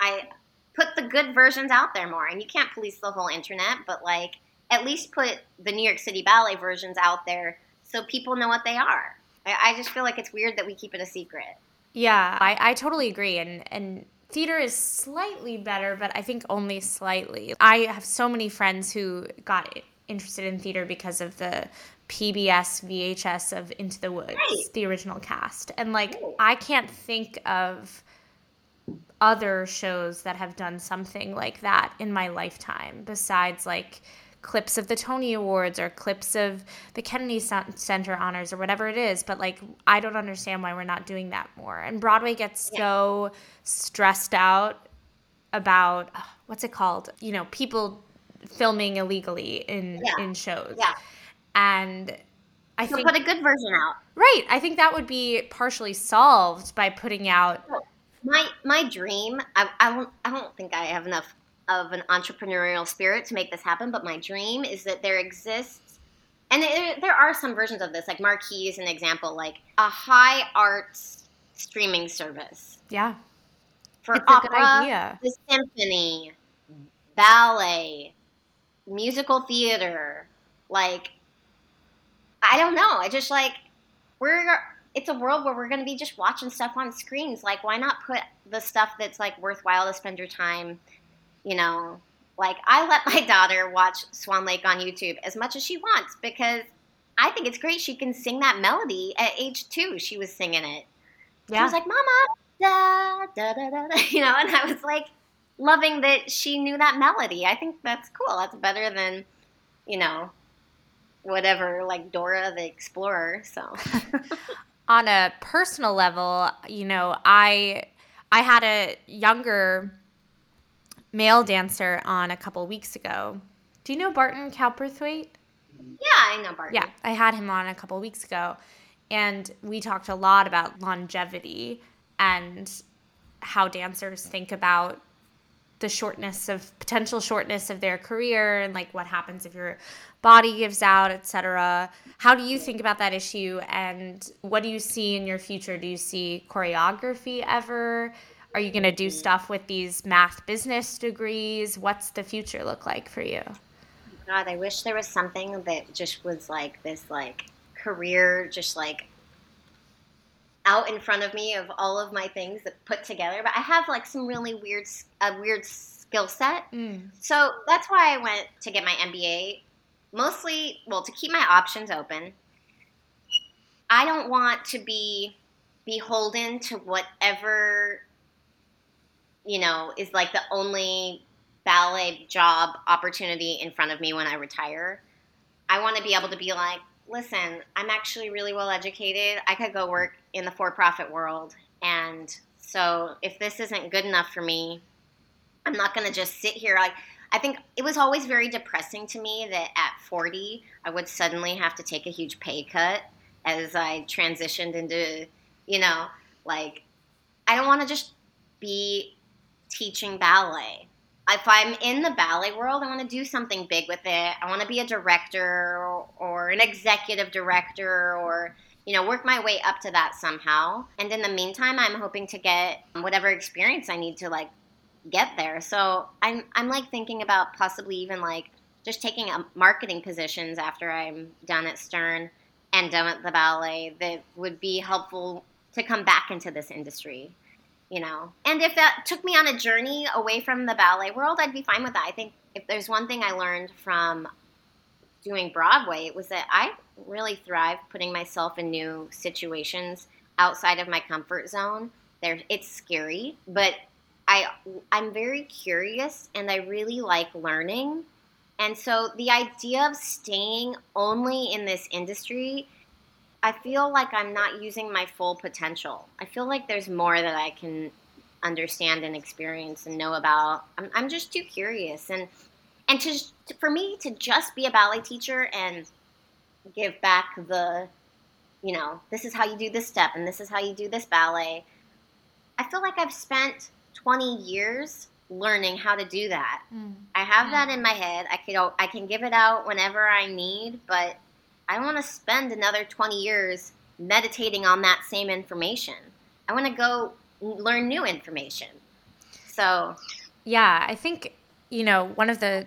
I put the good versions out there more. And you can't police the whole internet, but like at least put the New York City Ballet versions out there so people know what they are. I, I just feel like it's weird that we keep it a secret. Yeah, I, I totally agree. And and theater is slightly better, but I think only slightly. I have so many friends who got interested in theater because of the PBS VHS of Into the Woods, right. the original cast. And like I can't think of other shows that have done something like that in my lifetime besides like clips of the Tony Awards or clips of the Kennedy Center honors or whatever it is. But like, I don't understand why we're not doing that more. And Broadway gets yeah. so stressed out about uh, what's it called? You know, people filming illegally in yeah. in shows. Yeah. And I so think put a good version out. Right. I think that would be partially solved by putting out my my dream I, I don't I don't think I have enough of an entrepreneurial spirit to make this happen, but my dream is that there exists and there, there are some versions of this like Marquee is an example like a high arts streaming service. Yeah. For it's opera, the symphony, ballet, musical theater, like I don't know. I just like we're it's a world where we're going to be just watching stuff on screens. Like, why not put the stuff that's like worthwhile to spend your time, you know? Like, I let my daughter watch Swan Lake on YouTube as much as she wants because I think it's great. She can sing that melody at age two. She was singing it. Yeah. She was like, Mama, da, da, da, da, da, you know, and I was like, loving that she knew that melody. I think that's cool. That's better than, you know, whatever, like Dora the Explorer. So. on a personal level, you know, I I had a younger male dancer on a couple weeks ago. Do you know Barton Cowperthwaite? Yeah, I know Barton. Yeah, I had him on a couple weeks ago, and we talked a lot about longevity and how dancers think about the shortness of potential shortness of their career and like what happens if your body gives out etc how do you think about that issue and what do you see in your future do you see choreography ever are you going to do stuff with these math business degrees what's the future look like for you god i wish there was something that just was like this like career just like out in front of me of all of my things that put together. But I have like some really weird, a weird skill set. Mm. So that's why I went to get my MBA. Mostly, well, to keep my options open. I don't want to be beholden to whatever you know is like the only ballet job opportunity in front of me when I retire. I want to be able to be like, listen, I'm actually really well educated. I could go work in the for profit world. And so if this isn't good enough for me, I'm not going to just sit here. Like, I think it was always very depressing to me that at 40, I would suddenly have to take a huge pay cut as I transitioned into, you know, like, I don't want to just be teaching ballet if I'm in the ballet world, I want to do something big with it. I want to be a director or, or, an executive director or, you know, work my way up to that somehow. And in the meantime, I'm hoping to get whatever experience I need to like get there. So I'm, I'm like thinking about possibly even like just taking marketing positions after I'm done at Stern and done at the ballet that would be helpful to come back into this industry you know. And if that took me on a journey away from the ballet world, I'd be fine with that. I think if there's one thing I learned from doing Broadway, it was that I really thrive putting myself in new situations outside of my comfort zone. There, it's scary, but I I'm very curious and I really like learning. And so the idea of staying only in this industry I feel like I'm not using my full potential. I feel like there's more that I can understand and experience and know about. I'm, I'm just too curious, and and to for me to just be a ballet teacher and give back the, you know, this is how you do this step and this is how you do this ballet. I feel like I've spent 20 years learning how to do that. Mm. I have that in my head. I can I can give it out whenever I need, but I want to spend another 20 years meditating on that same information. I want to go learn new information. So, yeah, I think, you know, one of the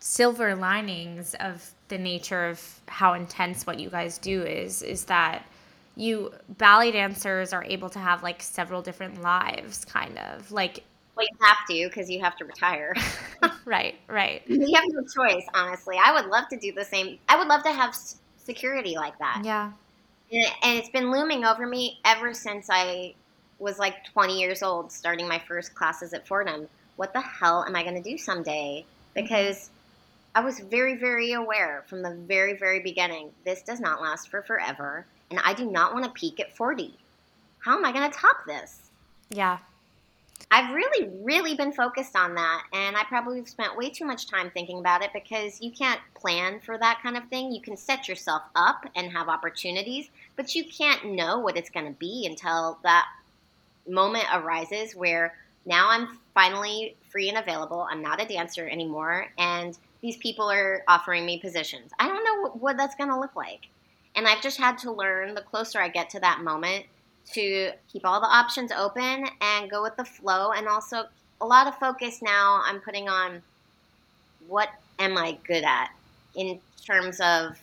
silver linings of the nature of how intense what you guys do is is that you ballet dancers are able to have like several different lives kind of like well, you have to because you have to retire. right, right. You have no choice, honestly. I would love to do the same. I would love to have security like that. Yeah. And it's been looming over me ever since I was like 20 years old, starting my first classes at Fordham. What the hell am I going to do someday? Mm-hmm. Because I was very, very aware from the very, very beginning this does not last for forever. And I do not want to peak at 40. How am I going to top this? Yeah. I've really, really been focused on that, and I probably have spent way too much time thinking about it because you can't plan for that kind of thing. You can set yourself up and have opportunities, but you can't know what it's going to be until that moment arises where now I'm finally free and available. I'm not a dancer anymore, and these people are offering me positions. I don't know what, what that's going to look like. And I've just had to learn the closer I get to that moment to keep all the options open and go with the flow. And also, a lot of focus now I'm putting on what am I good at in terms of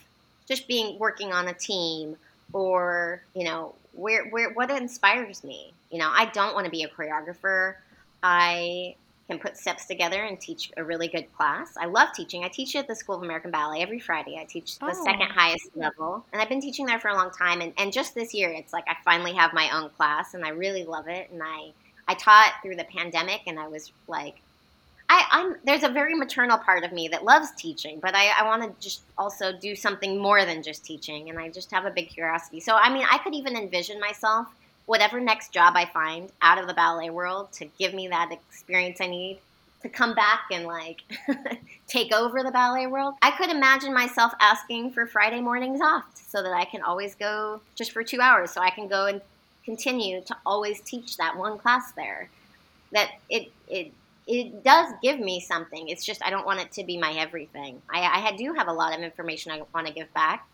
just being working on a team or, you know, where, where what inspires me. You know, I don't want to be a choreographer. I can put steps together and teach a really good class. I love teaching. I teach at the School of American Ballet every Friday. I teach the oh. second highest level, and I've been teaching there for a long time. And, and just this year, it's like I finally have my own class, and I really love it. And I I taught through the pandemic, and I was like, I, I'm there's a very maternal part of me that loves teaching, but I, I want to just also do something more than just teaching, and I just have a big curiosity. So I mean, I could even envision myself whatever next job I find out of the ballet world to give me that experience I need to come back and like take over the ballet world. I could imagine myself asking for Friday mornings off so that I can always go just for two hours so I can go and continue to always teach that one class there. That it it it does give me something. It's just I don't want it to be my everything. I, I do have a lot of information I want to give back,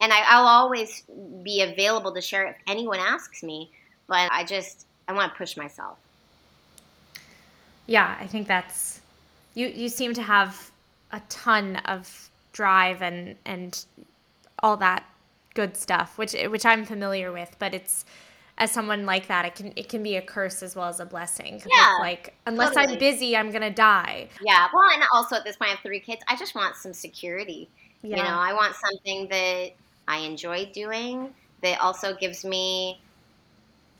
and I, I'll always be available to share if anyone asks me. But I just I want to push myself. Yeah, I think that's you. You seem to have a ton of drive and and all that good stuff, which which I'm familiar with. But it's as someone like that, it can it can be a curse as well as a blessing. Yeah, like unless totally. I'm busy, I'm gonna die. Yeah. Well, and also at this point, I have three kids. I just want some security. Yeah. You know, I want something that I enjoy doing that also gives me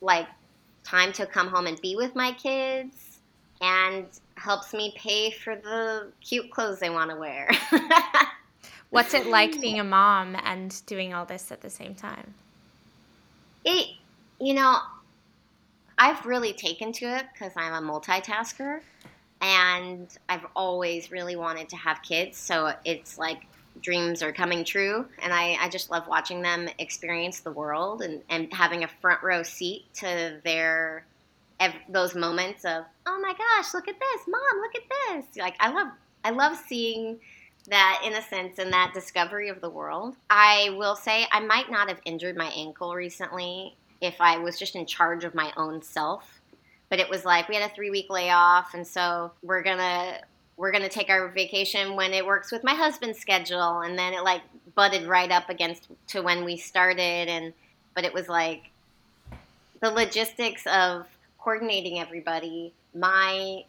like time to come home and be with my kids and helps me pay for the cute clothes they want to wear. What's it like being a mom and doing all this at the same time? It, you know, I've really taken to it because I'm a multitasker and I've always really wanted to have kids. So it's like dreams are coming true. And I, I just love watching them experience the world and, and having a front row seat to their those moments of oh my gosh look at this. Mom look at this. Like i love i love seeing that innocence and that discovery of the world. I will say i might not have injured my ankle recently if i was just in charge of my own self but it was like we had a three week layoff and so we're gonna we're gonna take our vacation when it works with my husband's schedule and then it like butted right up against to when we started and but it was like the logistics of coordinating everybody. My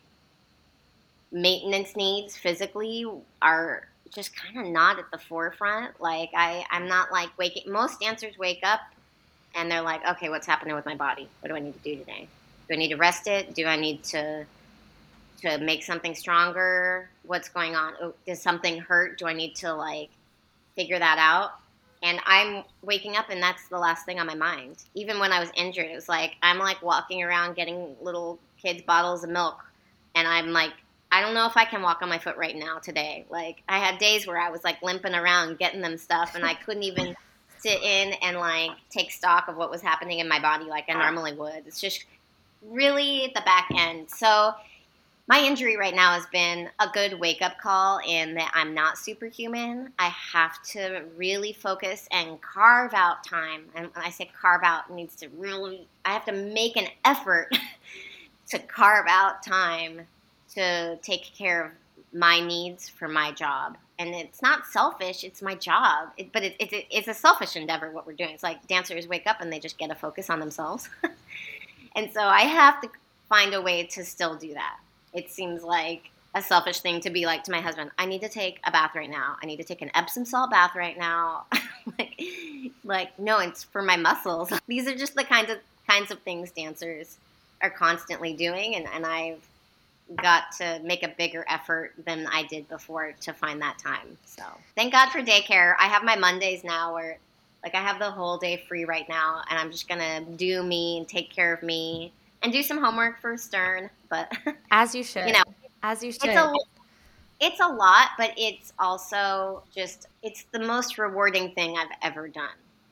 maintenance needs physically are just kind of not at the forefront. Like I, I'm not like waking. Most dancers wake up and they're like, okay, what's happening with my body? What do I need to do today? Do I need to rest it? Do I need to to make something stronger? What's going on? Oh, does something hurt? Do I need to like figure that out? and I'm waking up and that's the last thing on my mind. Even when I was injured, it was like I'm like walking around getting little kids bottles of milk and I'm like I don't know if I can walk on my foot right now today. Like I had days where I was like limping around getting them stuff and I couldn't even sit in and like take stock of what was happening in my body like I normally would. It's just really the back end. So my injury right now has been a good wake up call in that I'm not superhuman. I have to really focus and carve out time. And when I say carve out, needs to really, I have to make an effort to carve out time to take care of my needs for my job. And it's not selfish, it's my job. It, but it, it, it's a selfish endeavor, what we're doing. It's like dancers wake up and they just get a focus on themselves. and so I have to find a way to still do that it seems like a selfish thing to be like to my husband, I need to take a bath right now. I need to take an Epsom salt bath right now. like, like, no, it's for my muscles. These are just the kinds of kinds of things dancers are constantly doing and, and I've got to make a bigger effort than I did before to find that time. So thank God for daycare. I have my Mondays now where like I have the whole day free right now and I'm just gonna do me and take care of me and do some homework for Stern. But as you should, you know, as you should. It's a, it's a lot, but it's also just it's the most rewarding thing I've ever done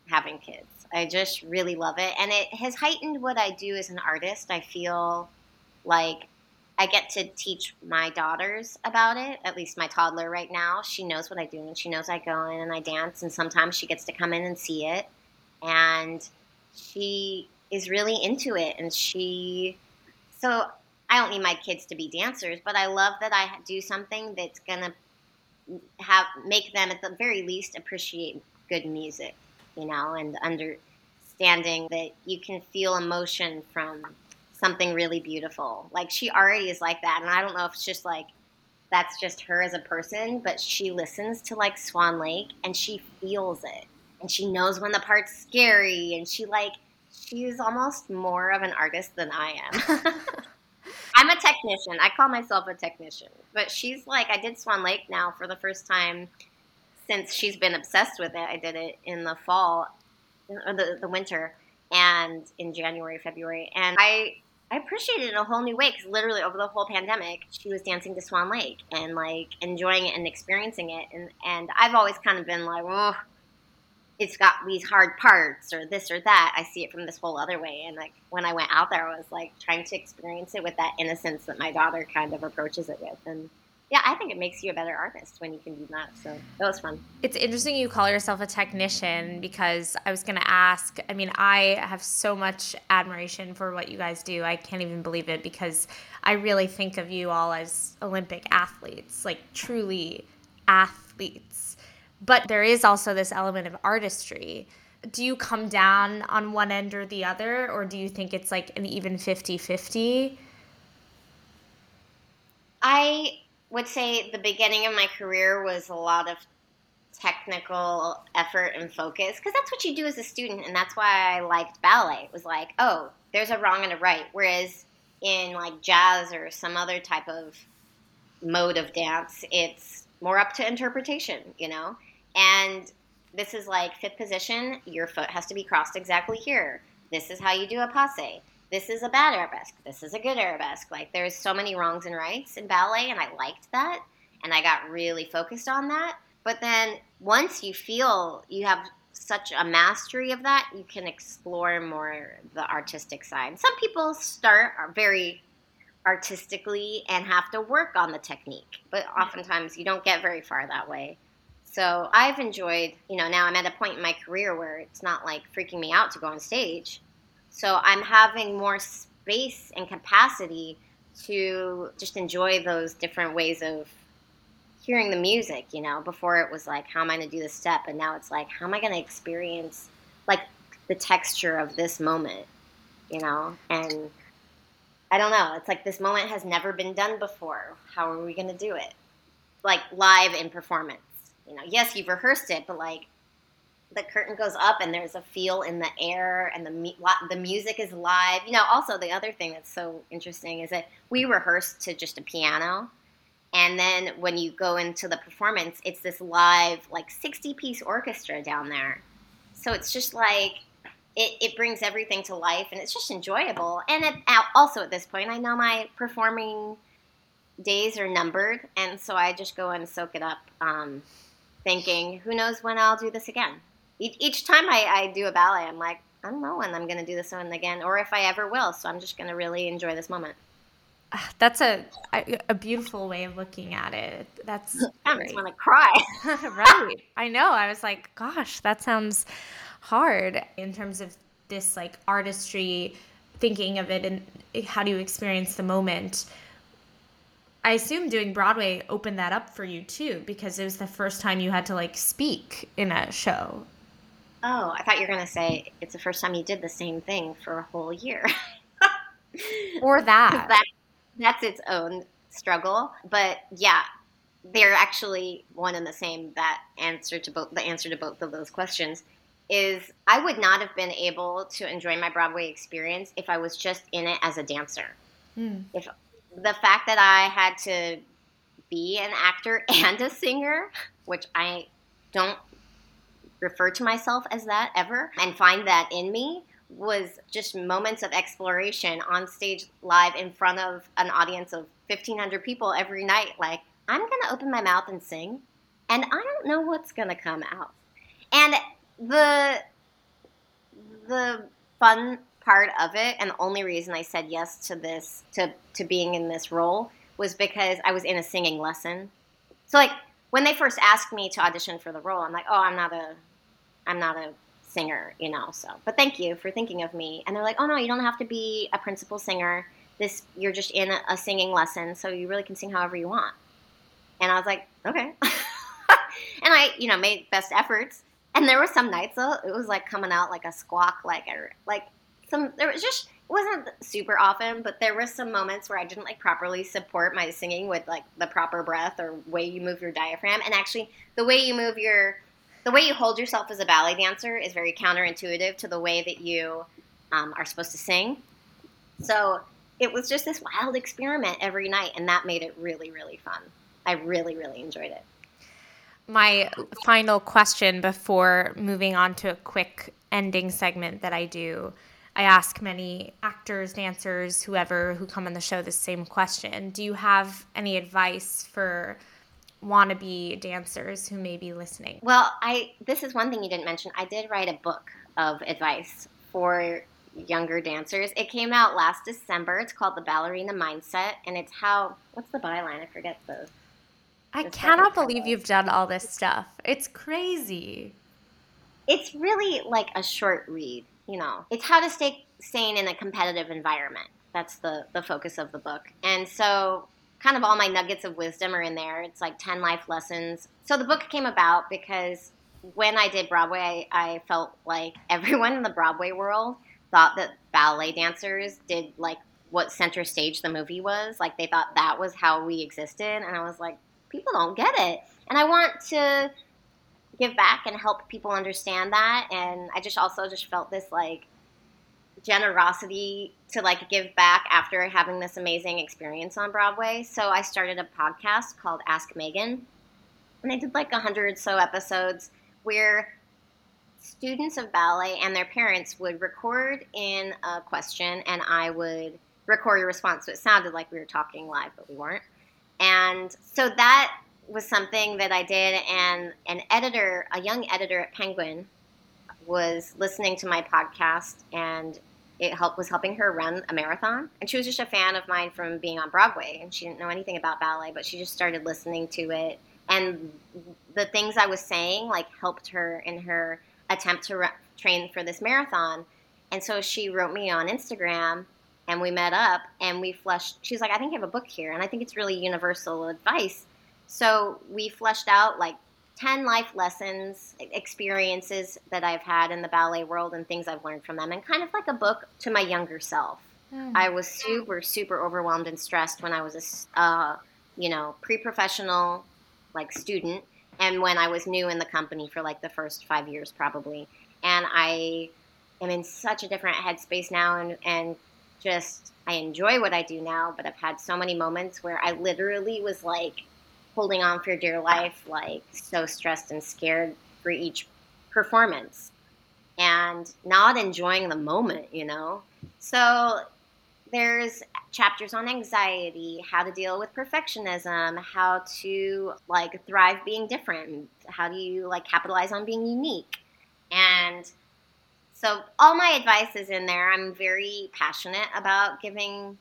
having kids. I just really love it, and it has heightened what I do as an artist. I feel like I get to teach my daughters about it. At least my toddler right now, she knows what I do, and she knows I go in and I dance, and sometimes she gets to come in and see it, and she is really into it and she so I don't need my kids to be dancers, but I love that I do something that's gonna have make them at the very least appreciate good music, you know, and understanding that you can feel emotion from something really beautiful. Like she already is like that, and I don't know if it's just like that's just her as a person, but she listens to like Swan Lake and she feels it, and she knows when the part's scary, and she like she's almost more of an artist than I am. I'm a technician. I call myself a technician. But she's like, I did Swan Lake now for the first time since she's been obsessed with it. I did it in the fall, or the, the winter, and in January, February. And I I appreciated it in a whole new way because literally over the whole pandemic, she was dancing to Swan Lake and like enjoying it and experiencing it. And and I've always kind of been like, oh, it's got these hard parts or this or that. I see it from this whole other way. And like when I went out there, I was like trying to experience it with that innocence that my daughter kind of approaches it with. And yeah, I think it makes you a better artist when you can do that. So that was fun. It's interesting you call yourself a technician because I was going to ask. I mean, I have so much admiration for what you guys do. I can't even believe it because I really think of you all as Olympic athletes, like truly athletes. But there is also this element of artistry. Do you come down on one end or the other, or do you think it's like an even 50 50? I would say the beginning of my career was a lot of technical effort and focus because that's what you do as a student and that's why I liked ballet. It was like, oh, there's a wrong and a right. Whereas in like jazz or some other type of mode of dance, it's more up to interpretation, you know? And this is like fifth position, your foot has to be crossed exactly here. This is how you do a passe. This is a bad arabesque. This is a good arabesque. Like there's so many wrongs and rights in ballet, and I liked that. And I got really focused on that. But then once you feel you have such a mastery of that, you can explore more the artistic side. Some people start very artistically and have to work on the technique, but oftentimes you don't get very far that way. So I've enjoyed, you know, now I'm at a point in my career where it's not like freaking me out to go on stage. So I'm having more space and capacity to just enjoy those different ways of hearing the music, you know. Before it was like, how am I going to do this step? And now it's like, how am I going to experience like the texture of this moment, you know? And I don't know. It's like this moment has never been done before. How are we going to do it? Like live in performance. You know, yes, you've rehearsed it, but like the curtain goes up and there's a feel in the air and the the music is live. You know, also the other thing that's so interesting is that we rehearsed to just a piano. And then when you go into the performance, it's this live, like 60 piece orchestra down there. So it's just like it, it brings everything to life and it's just enjoyable. And it, also at this point, I know my performing days are numbered, and so I just go and soak it up, um, thinking, who knows when I'll do this again. Each, each time I, I do a ballet, I'm like, I don't know when I'm going to do this one again, or if I ever will. So I'm just going to really enjoy this moment. Ah, that's a a beautiful way of looking at it. That's I just want to cry. right. I know. I was like, gosh, that sounds hard in terms of this like artistry thinking of it and how do you experience the moment i assume doing broadway opened that up for you too because it was the first time you had to like speak in a show oh i thought you were going to say it's the first time you did the same thing for a whole year or that. that that's its own struggle but yeah they're actually one and the same that answer to both the answer to both of those questions is I would not have been able to enjoy my Broadway experience if I was just in it as a dancer. Mm. If the fact that I had to be an actor and a singer, which I don't refer to myself as that ever, and find that in me was just moments of exploration on stage live in front of an audience of 1500 people every night like I'm going to open my mouth and sing and I don't know what's going to come out. And the the fun part of it and the only reason I said yes to this to to being in this role was because I was in a singing lesson. So like when they first asked me to audition for the role, I'm like, "Oh, I'm not a I'm not a singer, you know." So, but thank you for thinking of me. And they're like, "Oh no, you don't have to be a principal singer. This you're just in a, a singing lesson, so you really can sing however you want." And I was like, "Okay." and I, you know, made best efforts and there were some nights though it was like coming out like a squawk, like a, like some. There was just it wasn't super often, but there were some moments where I didn't like properly support my singing with like the proper breath or way you move your diaphragm, and actually the way you move your the way you hold yourself as a ballet dancer is very counterintuitive to the way that you um, are supposed to sing. So it was just this wild experiment every night, and that made it really, really fun. I really, really enjoyed it my final question before moving on to a quick ending segment that I do. I ask many actors, dancers, whoever who come on the show the same question. Do you have any advice for wannabe dancers who may be listening? Well, I this is one thing you didn't mention. I did write a book of advice for younger dancers. It came out last December. It's called The Ballerina Mindset, and it's how what's the byline? I forget the. I cannot believe you've done all this stuff. It's crazy. It's really like a short read, you know. It's how to stay sane in a competitive environment. That's the the focus of the book. And so kind of all my nuggets of wisdom are in there. It's like 10 life lessons. So the book came about because when I did Broadway, I, I felt like everyone in the Broadway world thought that ballet dancers did like what center stage the movie was. Like they thought that was how we existed. And I was like, people don't get it. And I want to give back and help people understand that. And I just also just felt this like generosity to like give back after having this amazing experience on Broadway. So I started a podcast called Ask Megan. And I did like a hundred so episodes where students of ballet and their parents would record in a question and I would record a response. So it sounded like we were talking live, but we weren't. And so that was something that I did. And an editor, a young editor at Penguin, was listening to my podcast and it helped was helping her run a marathon. And she was just a fan of mine from being on broadway and she didn't know anything about ballet but she just started listening to it. And the things i was saying like helped her in her attempt to train for this marathon. And so she wrote me on instagram and we met up and we fleshed she's like i think i have a book here and i think it's really universal advice so we fleshed out like 10 life lessons, experiences that I've had in the ballet world and things I've learned from them, and kind of like a book to my younger self. Mm. I was super, super overwhelmed and stressed when I was a, uh, you know, pre-professional, like student, and when I was new in the company for like the first five years, probably. And I am in such a different headspace now, and and just I enjoy what I do now. But I've had so many moments where I literally was like holding on for dear life, like so stressed and scared for each performance and not enjoying the moment, you know? So there's chapters on anxiety, how to deal with perfectionism, how to like thrive being different, how do you like capitalize on being unique. And so all my advice is in there. I'm very passionate about giving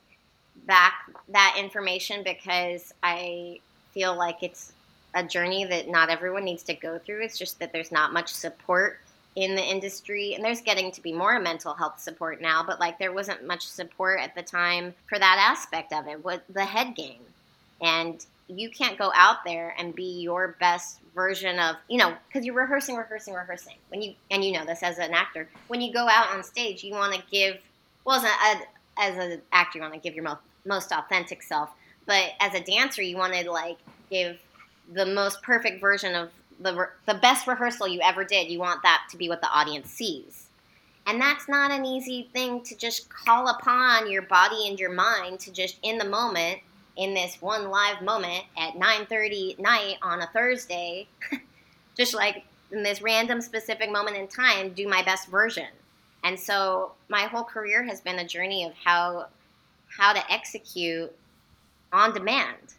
back that information because I feel like it's a journey that not everyone needs to go through. It's just that there's not much support in the industry. And there's getting to be more mental health support now but like there wasn't much support at the time for that aspect of it with the head game. And you can't go out there and be your best version of you know because you're rehearsing rehearsing rehearsing. When you and you know this as an actor when you go out on stage you want to give well as, a, as an actor you want to give your most, most authentic self but as a dancer, you want to like give the most perfect version of the the best rehearsal you ever did. You want that to be what the audience sees. And that's not an easy thing to just call upon your body and your mind to just in the moment in this one live moment at 9:30 at night on a Thursday just like in this random specific moment in time do my best version. And so my whole career has been a journey of how how to execute on demand.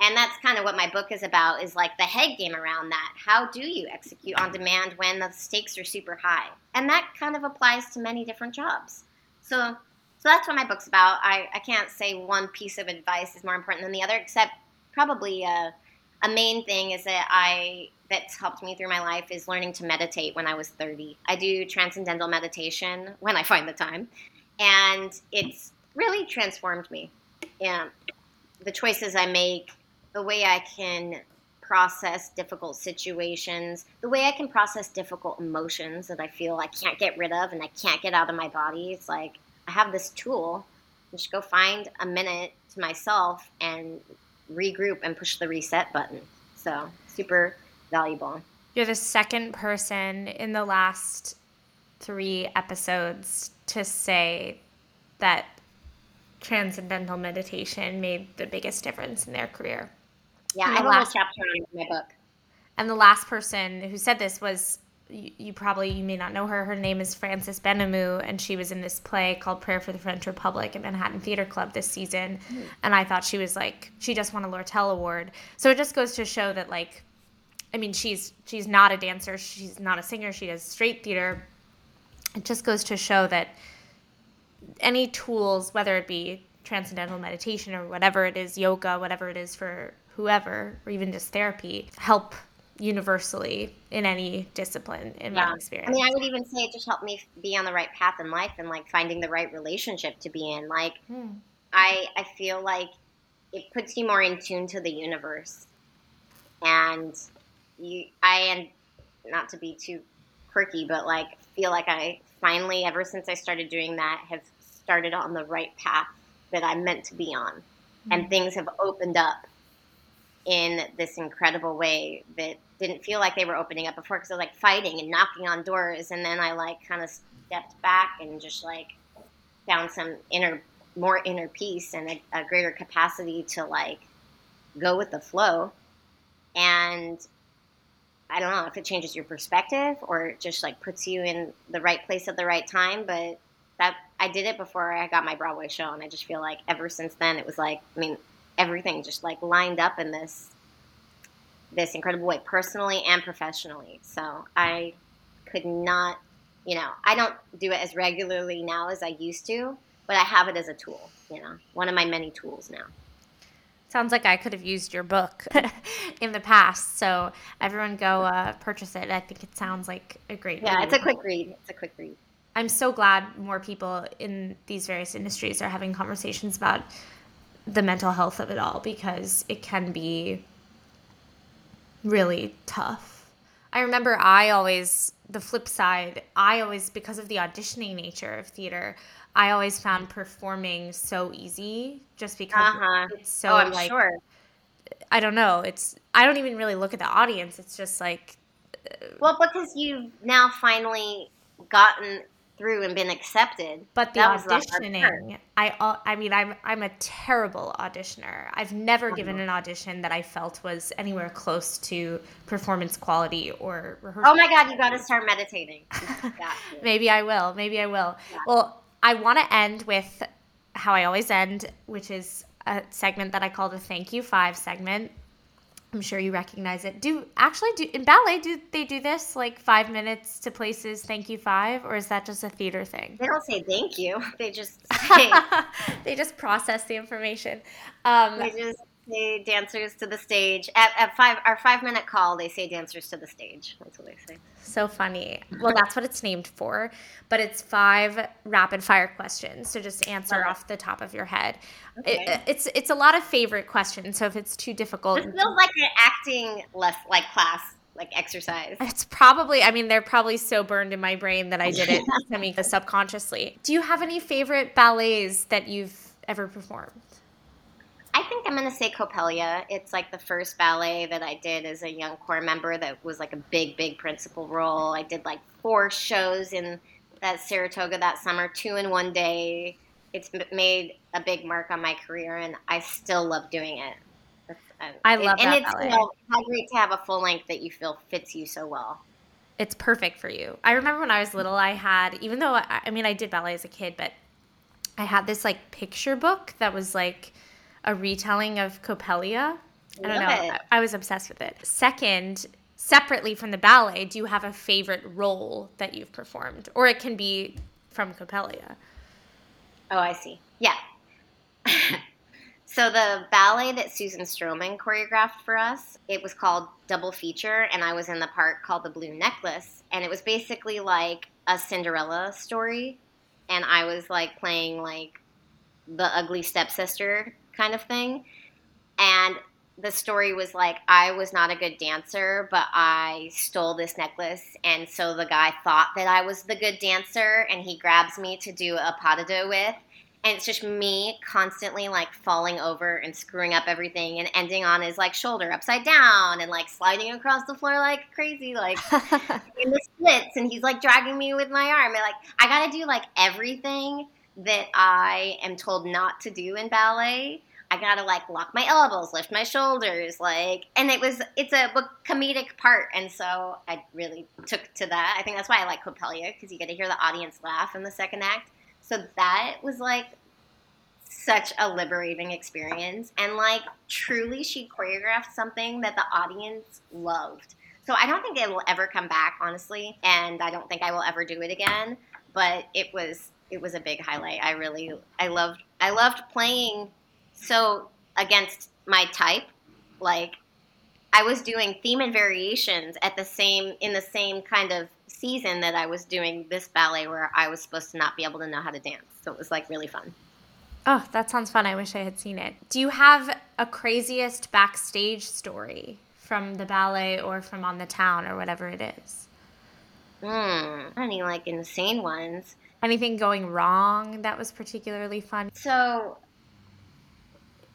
And that's kind of what my book is about is like the head game around that. How do you execute on demand when the stakes are super high? And that kind of applies to many different jobs. So so that's what my book's about. I, I can't say one piece of advice is more important than the other, except probably a, a main thing is that I that's helped me through my life is learning to meditate when I was 30. I do transcendental meditation when I find the time, and it's really transformed me. Yeah, the choices I make, the way I can process difficult situations, the way I can process difficult emotions that I feel I can't get rid of and I can't get out of my body. It's like I have this tool. Just go find a minute to myself and regroup and push the reset button. So, super valuable. You're the second person in the last three episodes to say that transcendental meditation made the biggest difference in their career. Yeah, I have last, chapter in my book. And the last person who said this was you, you, probably you may not know her. Her name is Francis Benhamou, and she was in this play called Prayer for the French Republic at Manhattan Theater Club this season. Mm. And I thought she was like she just won a Lortel Award. So it just goes to show that like, I mean, she's she's not a dancer, she's not a singer, she does straight theater. It just goes to show that any tools, whether it be transcendental meditation or whatever it is, yoga, whatever it is for whoever, or even just therapy, help universally in any discipline in yeah. my experience. I mean, I would even say it just helped me be on the right path in life and like finding the right relationship to be in. Like, hmm. I I feel like it puts you more in tune to the universe, and you I and not to be too quirky, but like feel like I finally, ever since I started doing that, have started on the right path that I'm meant to be on, hmm. and things have opened up in this incredible way that didn't feel like they were opening up before because I was like fighting and knocking on doors, and then I like kind of stepped back and just like found some inner, more inner peace and a, a greater capacity to like go with the flow. And I don't know if it changes your perspective or it just like puts you in the right place at the right time, but I did it before I got my Broadway show, and I just feel like ever since then it was like I mean everything just like lined up in this this incredible way personally and professionally. So i could not you know i don't do it as regularly now as i used to but i have it as a tool you know one of my many tools now. Sounds like i could have used your book in the past. So everyone go uh, purchase it. I think it sounds like a great yeah read. it's a quick read. It's a quick read i'm so glad more people in these various industries are having conversations about the mental health of it all because it can be really tough. I remember I always, the flip side, I always, because of the auditioning nature of theater, I always found performing so easy just because uh-huh. it's so oh, I'm like, sure. I don't know. It's, I don't even really look at the audience. It's just like, well, because you've now finally gotten through and been accepted. But the auditioning, I I mean, I'm I'm a terrible auditioner. I've never given an audition that I felt was anywhere close to performance quality or rehearsal. Oh my god, you got to start meditating. Maybe I will. Maybe I will. Yeah. Well, I want to end with how I always end, which is a segment that I call the thank you five segment. I'm sure you recognize it. Do actually do in ballet do they do this like five minutes to places thank you five or is that just a theater thing? They don't say thank you. They just say, they just process the information. Um, they just say dancers to the stage at, at five our five minute call. They say dancers to the stage. That's what they say. So funny. Well, that's what it's named for, but it's five rapid fire questions. So just answer off the top of your head. Okay. It, it's it's a lot of favorite questions. So if it's too difficult, it feels like an acting less like class like exercise. It's probably, I mean, they're probably so burned in my brain that I did it semi subconsciously. Do you have any favorite ballets that you've ever performed? I think I'm going to say Coppelia. It's like the first ballet that I did as a young corps member that was like a big, big principal role. I did like four shows in that Saratoga that summer, two in one day. It's made a big mark on my career, and I still love doing it. Uh, I love it, and it's ballet. You know, how great to have a full length that you feel fits you so well. It's perfect for you. I remember when I was little, I had even though I, I mean I did ballet as a kid, but I had this like picture book that was like a retelling of Coppelia. I don't know. I, I was obsessed with it. Second, separately from the ballet, do you have a favorite role that you've performed? Or it can be from Coppelia. Oh, I see. Yeah. so the ballet that Susan Stroman choreographed for us, it was called Double Feature, and I was in the part called The Blue Necklace, and it was basically like a Cinderella story, and I was like playing like the ugly stepsister kind of thing. And the story was like I was not a good dancer, but I stole this necklace, and so the guy thought that I was the good dancer, and he grabs me to do a pas de deux with, and it's just me constantly like falling over and screwing up everything, and ending on his like shoulder upside down, and like sliding across the floor like crazy, like in the splits, and he's like dragging me with my arm, and like I gotta do like everything that I am told not to do in ballet. I gotta like lock my elbows, lift my shoulders, like, and it was it's a comedic part, and so I really took to that. I think that's why I like Coppelia because you get to hear the audience laugh in the second act. So that was like such a liberating experience, and like truly, she choreographed something that the audience loved. So I don't think it will ever come back, honestly, and I don't think I will ever do it again. But it was it was a big highlight. I really I loved I loved playing so against my type, like I was doing theme and variations at the same in the same kind of season that I was doing this ballet where I was supposed to not be able to know how to dance. So it was like really fun. Oh, that sounds fun. I wish I had seen it. Do you have a craziest backstage story from the ballet or from on the town or whatever it is? Hmm, any like insane ones. Anything going wrong that was particularly fun? So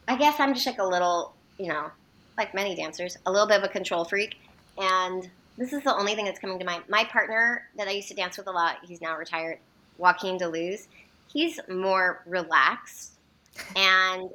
I guess I'm just like a little, you know, like many dancers, a little bit of a control freak. And this is the only thing that's coming to mind. My partner that I used to dance with a lot, he's now retired, Joaquin De Luz, he's more relaxed and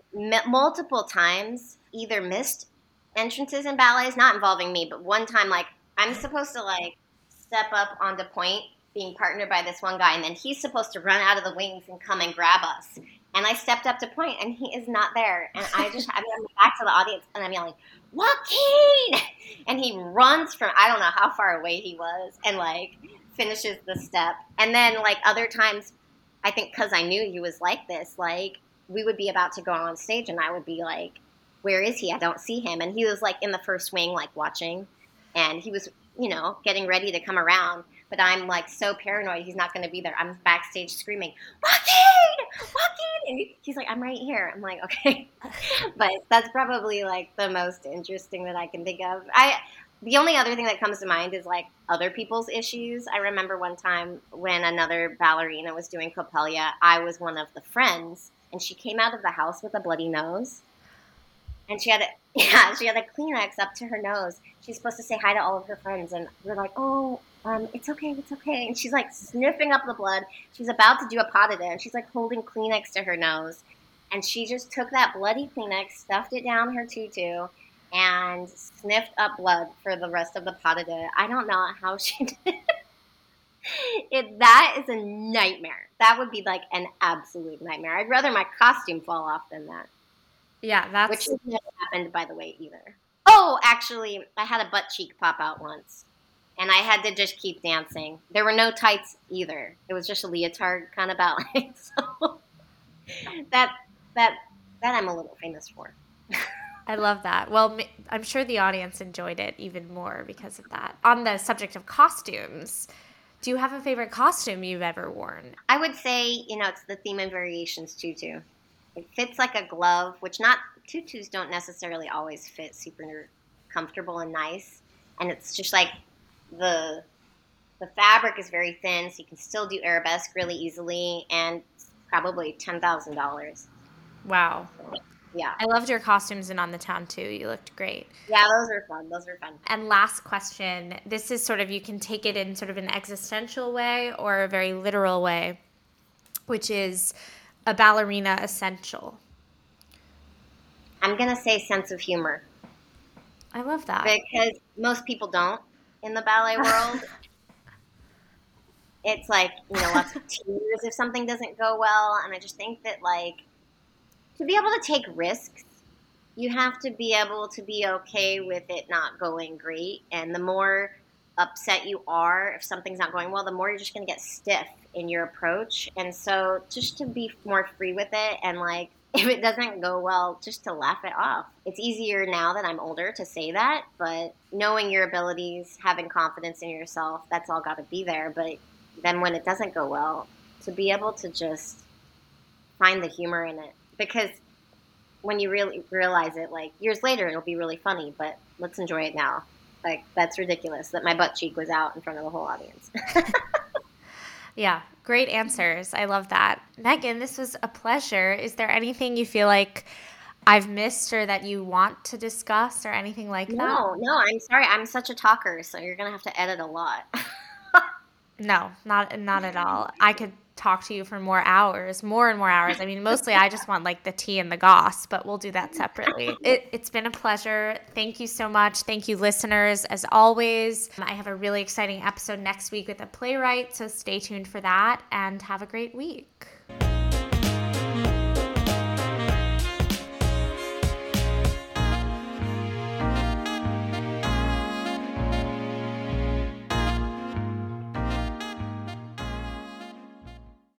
multiple times either missed entrances in ballets, not involving me, but one time, like, I'm supposed to, like, step up onto pointe being partnered by this one guy, and then he's supposed to run out of the wings and come and grab us. And I stepped up to pointe, and he is not there. And I just, I mean, I'm back to the audience, and I'm yelling, Joaquin! And he runs from, I don't know how far away he was, and like finishes the step. And then, like, other times, I think because I knew he was like this, like, we would be about to go on stage, and I would be like, Where is he? I don't see him. And he was like in the first wing, like watching, and he was, you know, getting ready to come around but I'm like so paranoid he's not going to be there. I'm backstage screaming, Joaquin, Joaquin, and he's like, I'm right here. I'm like, okay, but that's probably like the most interesting that I can think of. I the only other thing that comes to mind is like other people's issues. I remember one time when another ballerina was doing Coppelia, I was one of the friends, and she came out of the house with a bloody nose. And she had a yeah, she had a Kleenex up to her nose. She's supposed to say hi to all of her friends, and we're like, oh, um, it's okay, it's okay. And she's like sniffing up the blood. She's about to do a pas de deux, and she's like holding Kleenex to her nose. And she just took that bloody Kleenex, stuffed it down her tutu, and sniffed up blood for the rest of the pas de deux. I don't know how she did it. That is a nightmare. That would be like an absolute nightmare. I'd rather my costume fall off than that. Yeah, that's which hasn't happened by the way either. Oh, actually, I had a butt cheek pop out once and I had to just keep dancing. There were no tights either. It was just a leotard kind of ballet. So that that that I'm a little famous for. I love that. Well, I'm sure the audience enjoyed it even more because of that. On the subject of costumes, do you have a favorite costume you've ever worn? I would say, you know, it's the theme and variations tutu. It fits like a glove, which not tutus don't necessarily always fit super comfortable and nice. And it's just like the the fabric is very thin, so you can still do arabesque really easily, and probably ten thousand dollars. Wow. So, yeah. I loved your costumes and on the town too. You looked great. Yeah, those are fun. Those are fun. And last question. This is sort of you can take it in sort of an existential way or a very literal way, which is a ballerina essential. I'm gonna say sense of humor. I love that. Because most people don't in the ballet world. it's like, you know, lots of tears if something doesn't go well. And I just think that, like, to be able to take risks, you have to be able to be okay with it not going great. And the more upset you are if something's not going well, the more you're just going to get stiff in your approach. And so just to be more free with it and like if it doesn't go well, just to laugh it off. It's easier now that I'm older to say that, but knowing your abilities, having confidence in yourself, that's all got to be there. But then when it doesn't go well, to be able to just find the humor in it. Because when you really realize it, like years later, it'll be really funny, but let's enjoy it now. Like, that's ridiculous that my butt cheek was out in front of the whole audience. Yeah, great answers. I love that. Megan, this was a pleasure. Is there anything you feel like I've missed or that you want to discuss or anything like no, that? No, no, I'm sorry. I'm such a talker, so you're going to have to edit a lot. no, not not at all. I could talk to you for more hours, more and more hours. I mean, mostly I just want like the tea and the goss, but we'll do that separately. It, it's been a pleasure. Thank you so much. Thank you, listeners. As always, I have a really exciting episode next week with a playwright, so stay tuned for that and have a great week.